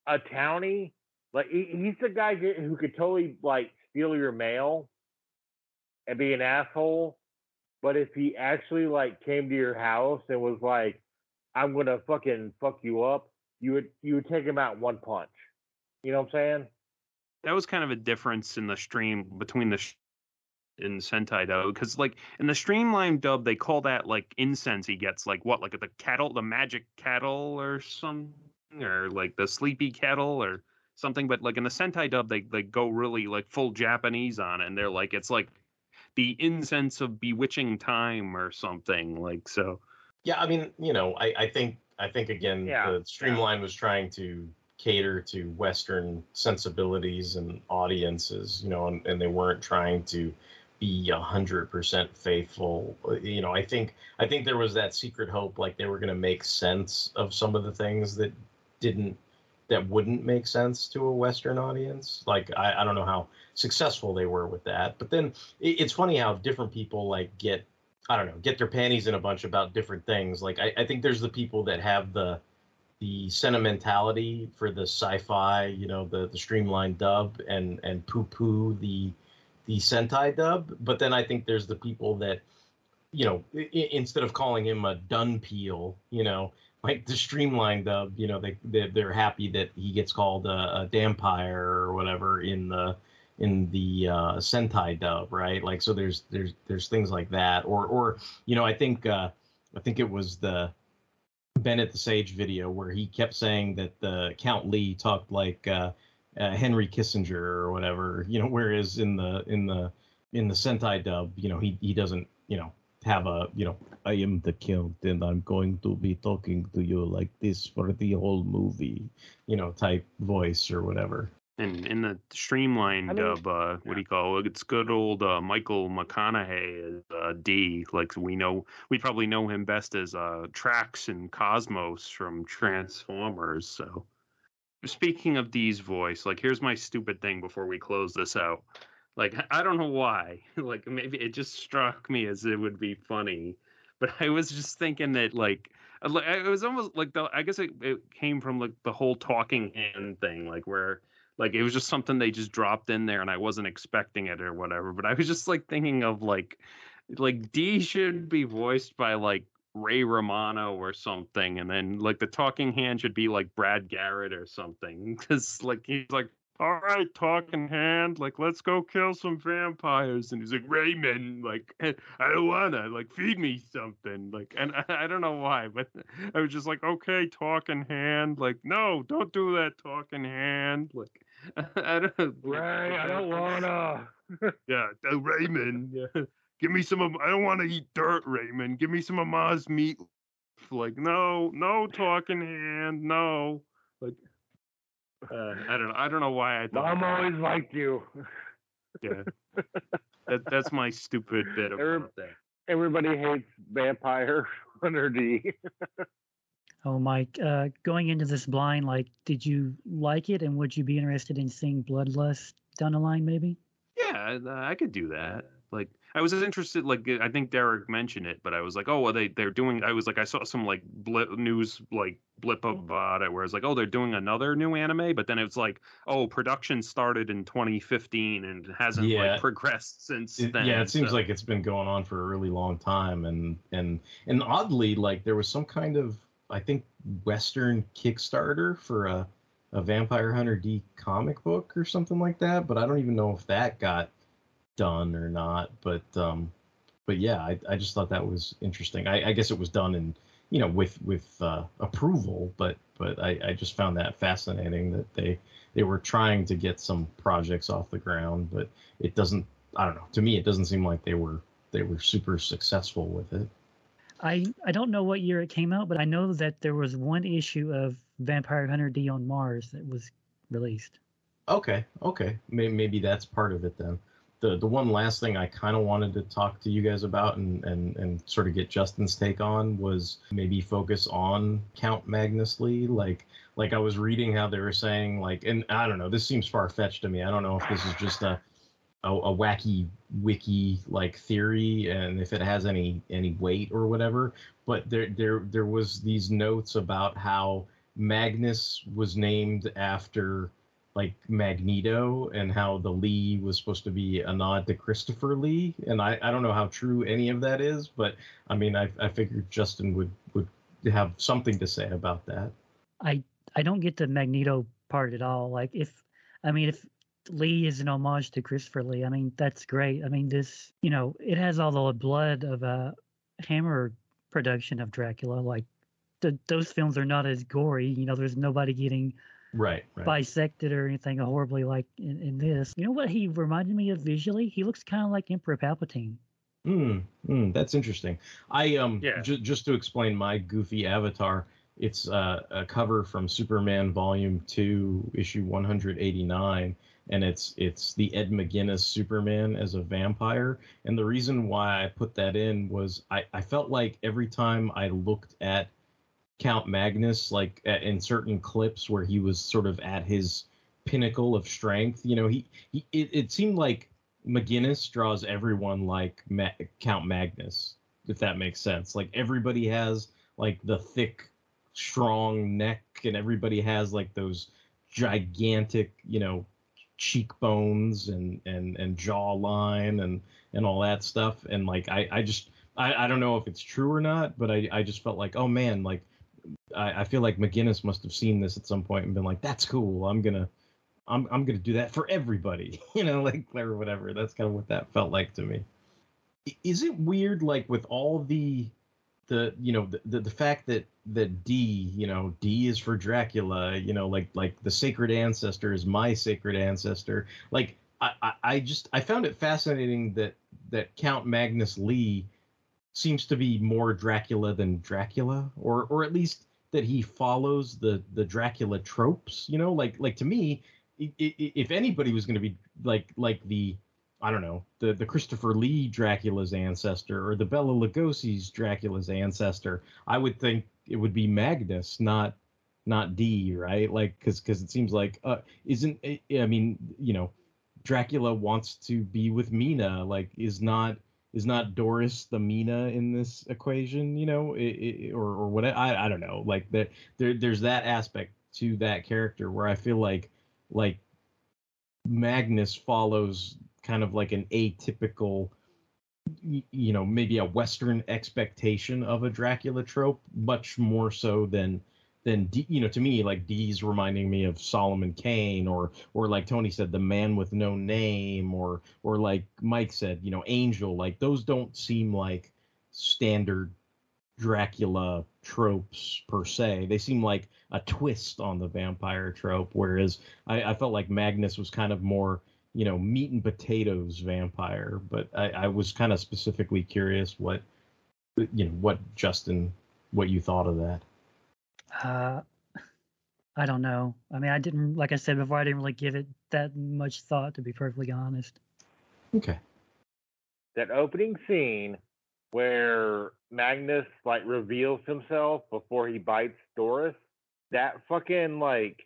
a townie, like he, he's the guy who could totally like steal your mail and be an asshole. But if he actually like came to your house and was like, "I'm gonna fucking fuck you up," you would you would take him out one punch. You know what I'm saying? that was kind of a difference in the stream between the sh- in Sentai dub because like in the streamlined dub they call that like incense he gets like what like the kettle the magic kettle or something or like the sleepy kettle or something but like in the Sentai dub they they go really like full Japanese on it and they're like it's like the incense of bewitching time or something like so Yeah, I mean, you know, I, I think I think again, Yeah, the Streamline was trying to cater to Western sensibilities and audiences, you know, and, and they weren't trying to be a hundred percent faithful. Uh, You know, I think I think there was that secret hope, like they were going to make sense of some of the things that didn't that wouldn't make sense to a Western audience. Like I, I don't know how successful they were with that, but then it, it's funny how different people like get I don't know, get their panties in a bunch about different things. Like I, I think there's the people that have the the sentimentality for the sci-fi, you know, the the streamlined dub and and poo-poo the the Sentai dub. But then I think there's the people that, you know, i- instead of calling him a dun peel, you know, like the streamlined dub, you know, they, they they're happy that he gets called a, a dampire or whatever in the in the uh, Sentai dub, right? Like, so there's there's there's things like that, or or you know, I think uh, I think it was the Bennett the Sage video where he kept saying that the Count Lee talked like uh, uh, Henry Kissinger or whatever, you know, whereas in the in the in the Sentai dub, you know, he he doesn't, you know, have a, you know, I am the count and I'm going to be talking to you like this for the whole movie, you know, type voice or whatever. And in the streamlined I mean- dub, uh, what do you call it? It's good old uh, Michael McConnohie as uh, D. Like we know, we probably know him best as uh, Tracks and Cosmos from Transformers. So, speaking of D's voice, like here's my stupid thing before we close this out. Like I don't know why, *laughs* like maybe it just struck me as it would be funny, but I was just thinking that like like, it was almost like the I guess it, it came from like the whole talking hand thing, like where like it was just something they just dropped in there and I wasn't expecting it or whatever. But I was just like thinking of like like D should be voiced by like Ray Romano or something, and then like the talking hand should be like Brad Garrett or something, *laughs* because like he's like. All right, talking hand, like let's go kill some vampires, and he's like Raymond, like *laughs* I don't wanna, like feed me something, like, and I, *laughs* I don't know why, but *laughs* I was just like, okay, talking hand, like no, don't do that, talking hand, like I don't, Ray, I don't wanna. Yeah, uh, Raymond. Yeah. Give me some of. I don't want to eat dirt, Raymond. Give me some of Ma's meat. Like, no, no, talking hand, no. Like, uh, I don't know. I don't know why I thought. Mom always liked you. Yeah. *laughs* that, that's my stupid bit Every- about that. Everybody hates Vampire *laughs* Hunter D. Oh, Mike, uh, going into this blind, like, did you like it, and would you be interested in seeing Bloodlust down the line, maybe? Yeah, I, I could do that. Like, I was interested. Like, I think Derek mentioned it, but I was like, oh, well, they they're doing. I was like, I saw some like blip news like blip mm. about it, where it's like, oh, they're doing another new anime, but then it's like, oh, production started in 2015 and hasn't Yeah. like progressed since It- then. yeah, it seems like it's been going on for a really long time, and and and oddly, like there was some kind of I think Western Kickstarter for a a Vampire Hunter D comic book or something like that, but I don't even know if that got done or not. But um, but yeah, I, I just thought that was interesting. I, I guess it was done in you know with with uh, approval, but but I, I just found that fascinating that they they were trying to get some projects off the ground, but it doesn't. I don't know. To me, it doesn't seem like they were they were super successful with it. I I don't know what year it came out, but I know that there was one issue of Vampire Hunter D on Mars that was released. Okay, okay, maybe, maybe that's part of it then. The the one last thing I kind of wanted to talk to you guys about and, and and sort of get Justin's take on was maybe focus on Count Magnus Lee. Like like I was reading how they were saying like, and I don't know, this seems far fetched to me. I don't know if this is just a a, a wacky wiki like theory and if it has any any weight or whatever. But there there there was these notes about how Magnus was named after like Magneto and how the Lee was supposed to be a nod to Christopher Lee. And I, I don't know how true any of that is, but I mean, I, I figured Justin would, would have something to say about that. I I don't get the Magneto part at all. Like if I mean if Lee is an homage to Christopher Lee, I mean that's great. I mean this you know it has all the blood of a Hammer production of Dracula. Like the, those films are not as gory. You know, there's nobody getting Right. right. bisected or anything horribly like in, in this. You know what he reminded me of visually? He looks kind of like Emperor Palpatine. Hmm, hmm, that's interesting. I um Yeah. ju- just to explain my goofy avatar, it's uh, a cover from Superman Volume Two, issue 189, and it's it's the Ed McGuinness Superman as a vampire. And the reason why I put that in was I I felt like every time I looked at Count Magnus, like in certain clips where he was sort of at his pinnacle of strength, you know, he, he it, it seemed like McGuinness draws everyone like Ma- Count Magnus, if that makes sense. Like everybody has like the thick, strong neck, and everybody has like those gigantic, you know, cheekbones and and and jawline and and all that stuff. And like I I just I I don't know if it's true or not, but I I just felt like oh man like. I, I feel like McGuinness must have seen this at some point and been like, "That's cool. I'm gonna, I'm I'm gonna do that for everybody, *laughs* you know, like or whatever. That's kind of what that felt like to me. Is it weird, like with all the, the you know the, the the fact that that D, you know, D is for Dracula, you know, like like the sacred ancestor is my sacred ancestor. Like I I, I just I found it fascinating that that Count Magnus Lee seems to be more Dracula than Dracula, or or at least that he follows the the Dracula tropes. You know, like like to me, if anybody was going to be like like the I don't know the the Christopher Lee Dracula's ancestor or the Bela Lugosi's Dracula's ancestor, I would think it would be Magnus, not not D, right? Like because because it seems like uh isn't I mean you know Dracula wants to be with Mina, like is not is not Doris the Mina in this equation, you know, I I or or what I I don't know, like that there there's that aspect to that character where I feel like like Magnus follows kind of like an atypical you know maybe a western expectation of a dracula trope much more so than than D, you know to me like D's reminding me of Solomon Kane or or like Tony said the man with no name or or like Mike said you know Angel like those don't seem like standard Dracula tropes per se. They seem like a twist on the vampire trope, whereas I, I felt like Magnus was kind of more, you know, meat and potatoes vampire. But I, I was kind of specifically curious what, you know, what Justin, what you thought of that. Uh, I don't know. I mean, I didn't, like I said before, I didn't really give it that much thought, to be perfectly honest. Okay. That opening scene where Magnus like reveals himself before he bites Doris, that fucking like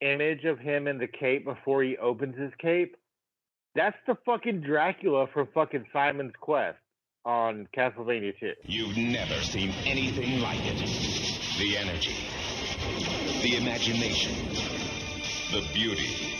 image of him in the cape before he opens his cape, that's the fucking Dracula from fucking Simon's Quest on Castlevania 2. You've never seen anything like it. The energy, the imagination, the beauty.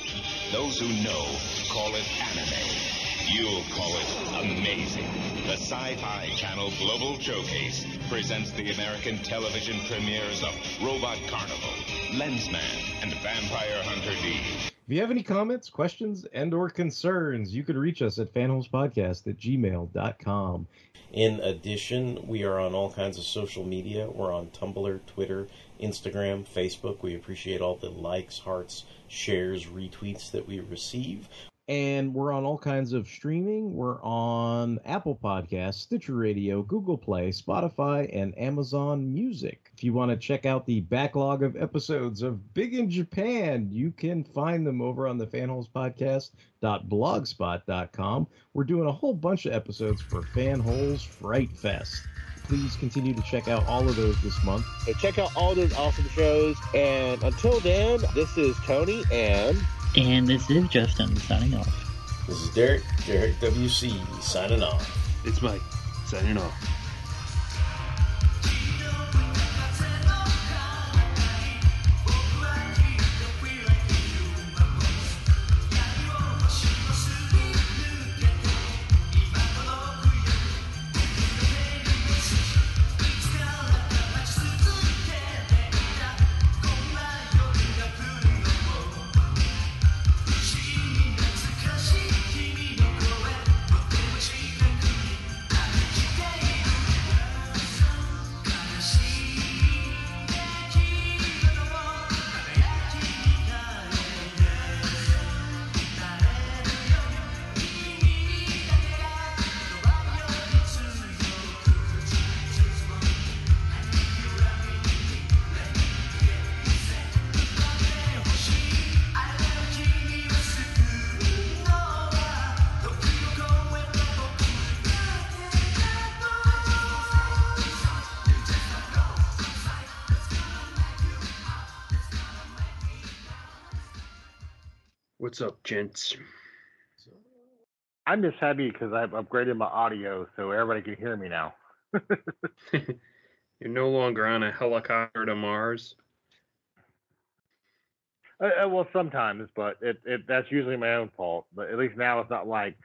Those who know call it anime. You'll call it amazing. The Sci-Fi Channel Global Showcase presents the American television premieres of Robot Carnival, Lensman, and Vampire Hunter D. If you have any comments, questions, and or concerns, you can reach us at fanholespodcast at gmail.com. In addition, we are on all kinds of social media. We're on Tumblr, Twitter, Instagram, Facebook. We appreciate all the likes, hearts, shares, retweets that we receive. And we're on all kinds of streaming. We're on Apple Podcasts, Stitcher Radio, Google Play, Spotify, and Amazon Music. If you want to check out the backlog of episodes of Big in Japan, you can find them over on the fanholespodcast.blogspot.com. We're doing a whole bunch of episodes for Fanholes Fright Fest. Please continue to check out all of those this month. Check out all those awesome shows. And until then, this is Tony and And this is Justin signing off. This is Derek, Derek WC, signing off. It's Mike, signing off. What's up, gents? I'm just happy because I've upgraded my audio so everybody can hear me now. *laughs* You're no longer on a helicopter to Mars. Uh, uh, well, sometimes, but it, it that's usually my own fault. But at least now it's not like,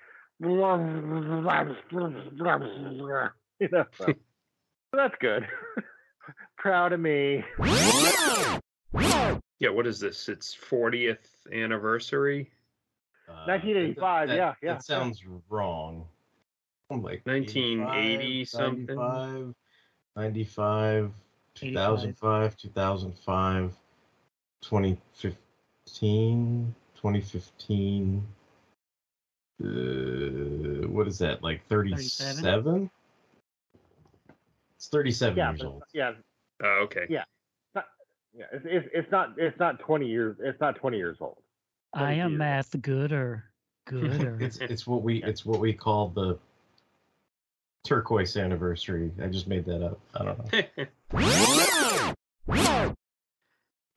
*laughs* you know. So, so that's good. *laughs* Proud of me. Yeah, what is this? It's 40th anniversary? Uh, 1985, that- yeah, yeah, That sounds wrong. I'm like 1980 85, something? 95, 95, 2005, 2005, 2015, 2015. Uh, what is that? Like 37? It's 37 Yeah, years but- old. yeah, Oh, okay. yeah. Not- Yeah, it's, it's it's not it's not 20 years it's not 20 years old. I am math gooder. Gooder. *laughs* It's it's what we it's what we call the turquoise anniversary. I just made that up. I don't know. *laughs*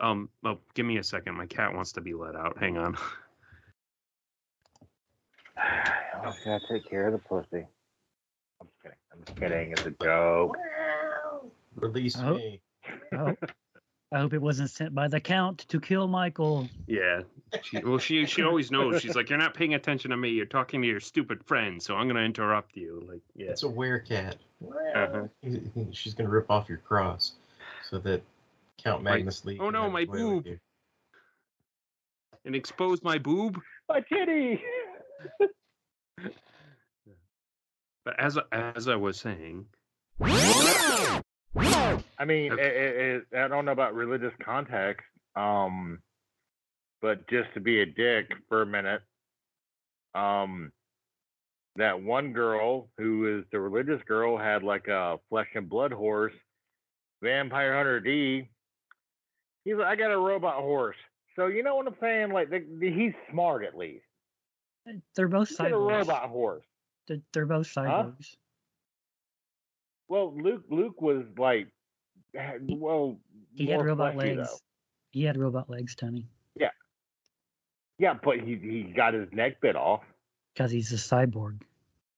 um, well, give me a second. My cat wants to be let out. Hang on. *sighs* I was gonna take care of the pussy. I'm just kidding. I'm just kidding. It's a joke. Release Oh. me. Oh, I hope it wasn't sent by the Count to kill Michael. Yeah. She, well, she she always knows. She's like, you're not paying attention to me. You're talking to your stupid friend, so I'm gonna interrupt you. Like, yeah. It's a werecat. Uh-huh. He- he- She's gonna rip off your cross, so that Count My- Magnus Lee. oh no, my his way with boob. And expose my boob. My titty. *laughs* But as as I was saying, I mean, it, it, it, I don't know about religious context, um, but just to be a dick for a minute, um, that one girl who is the religious girl had like a flesh and blood horse, Vampire Hunter D. He's like, I got a robot horse. So you know what I'm saying? Like the, the, he's smart at least. They're both He's a robot horse. They're, they're both cyborgs. Well, Luke Luke was like, well, He had robot fleshy, legs. though. He had robot legs, Tony, Yeah, yeah, but he he got his neck bit off. because he's a cyborg.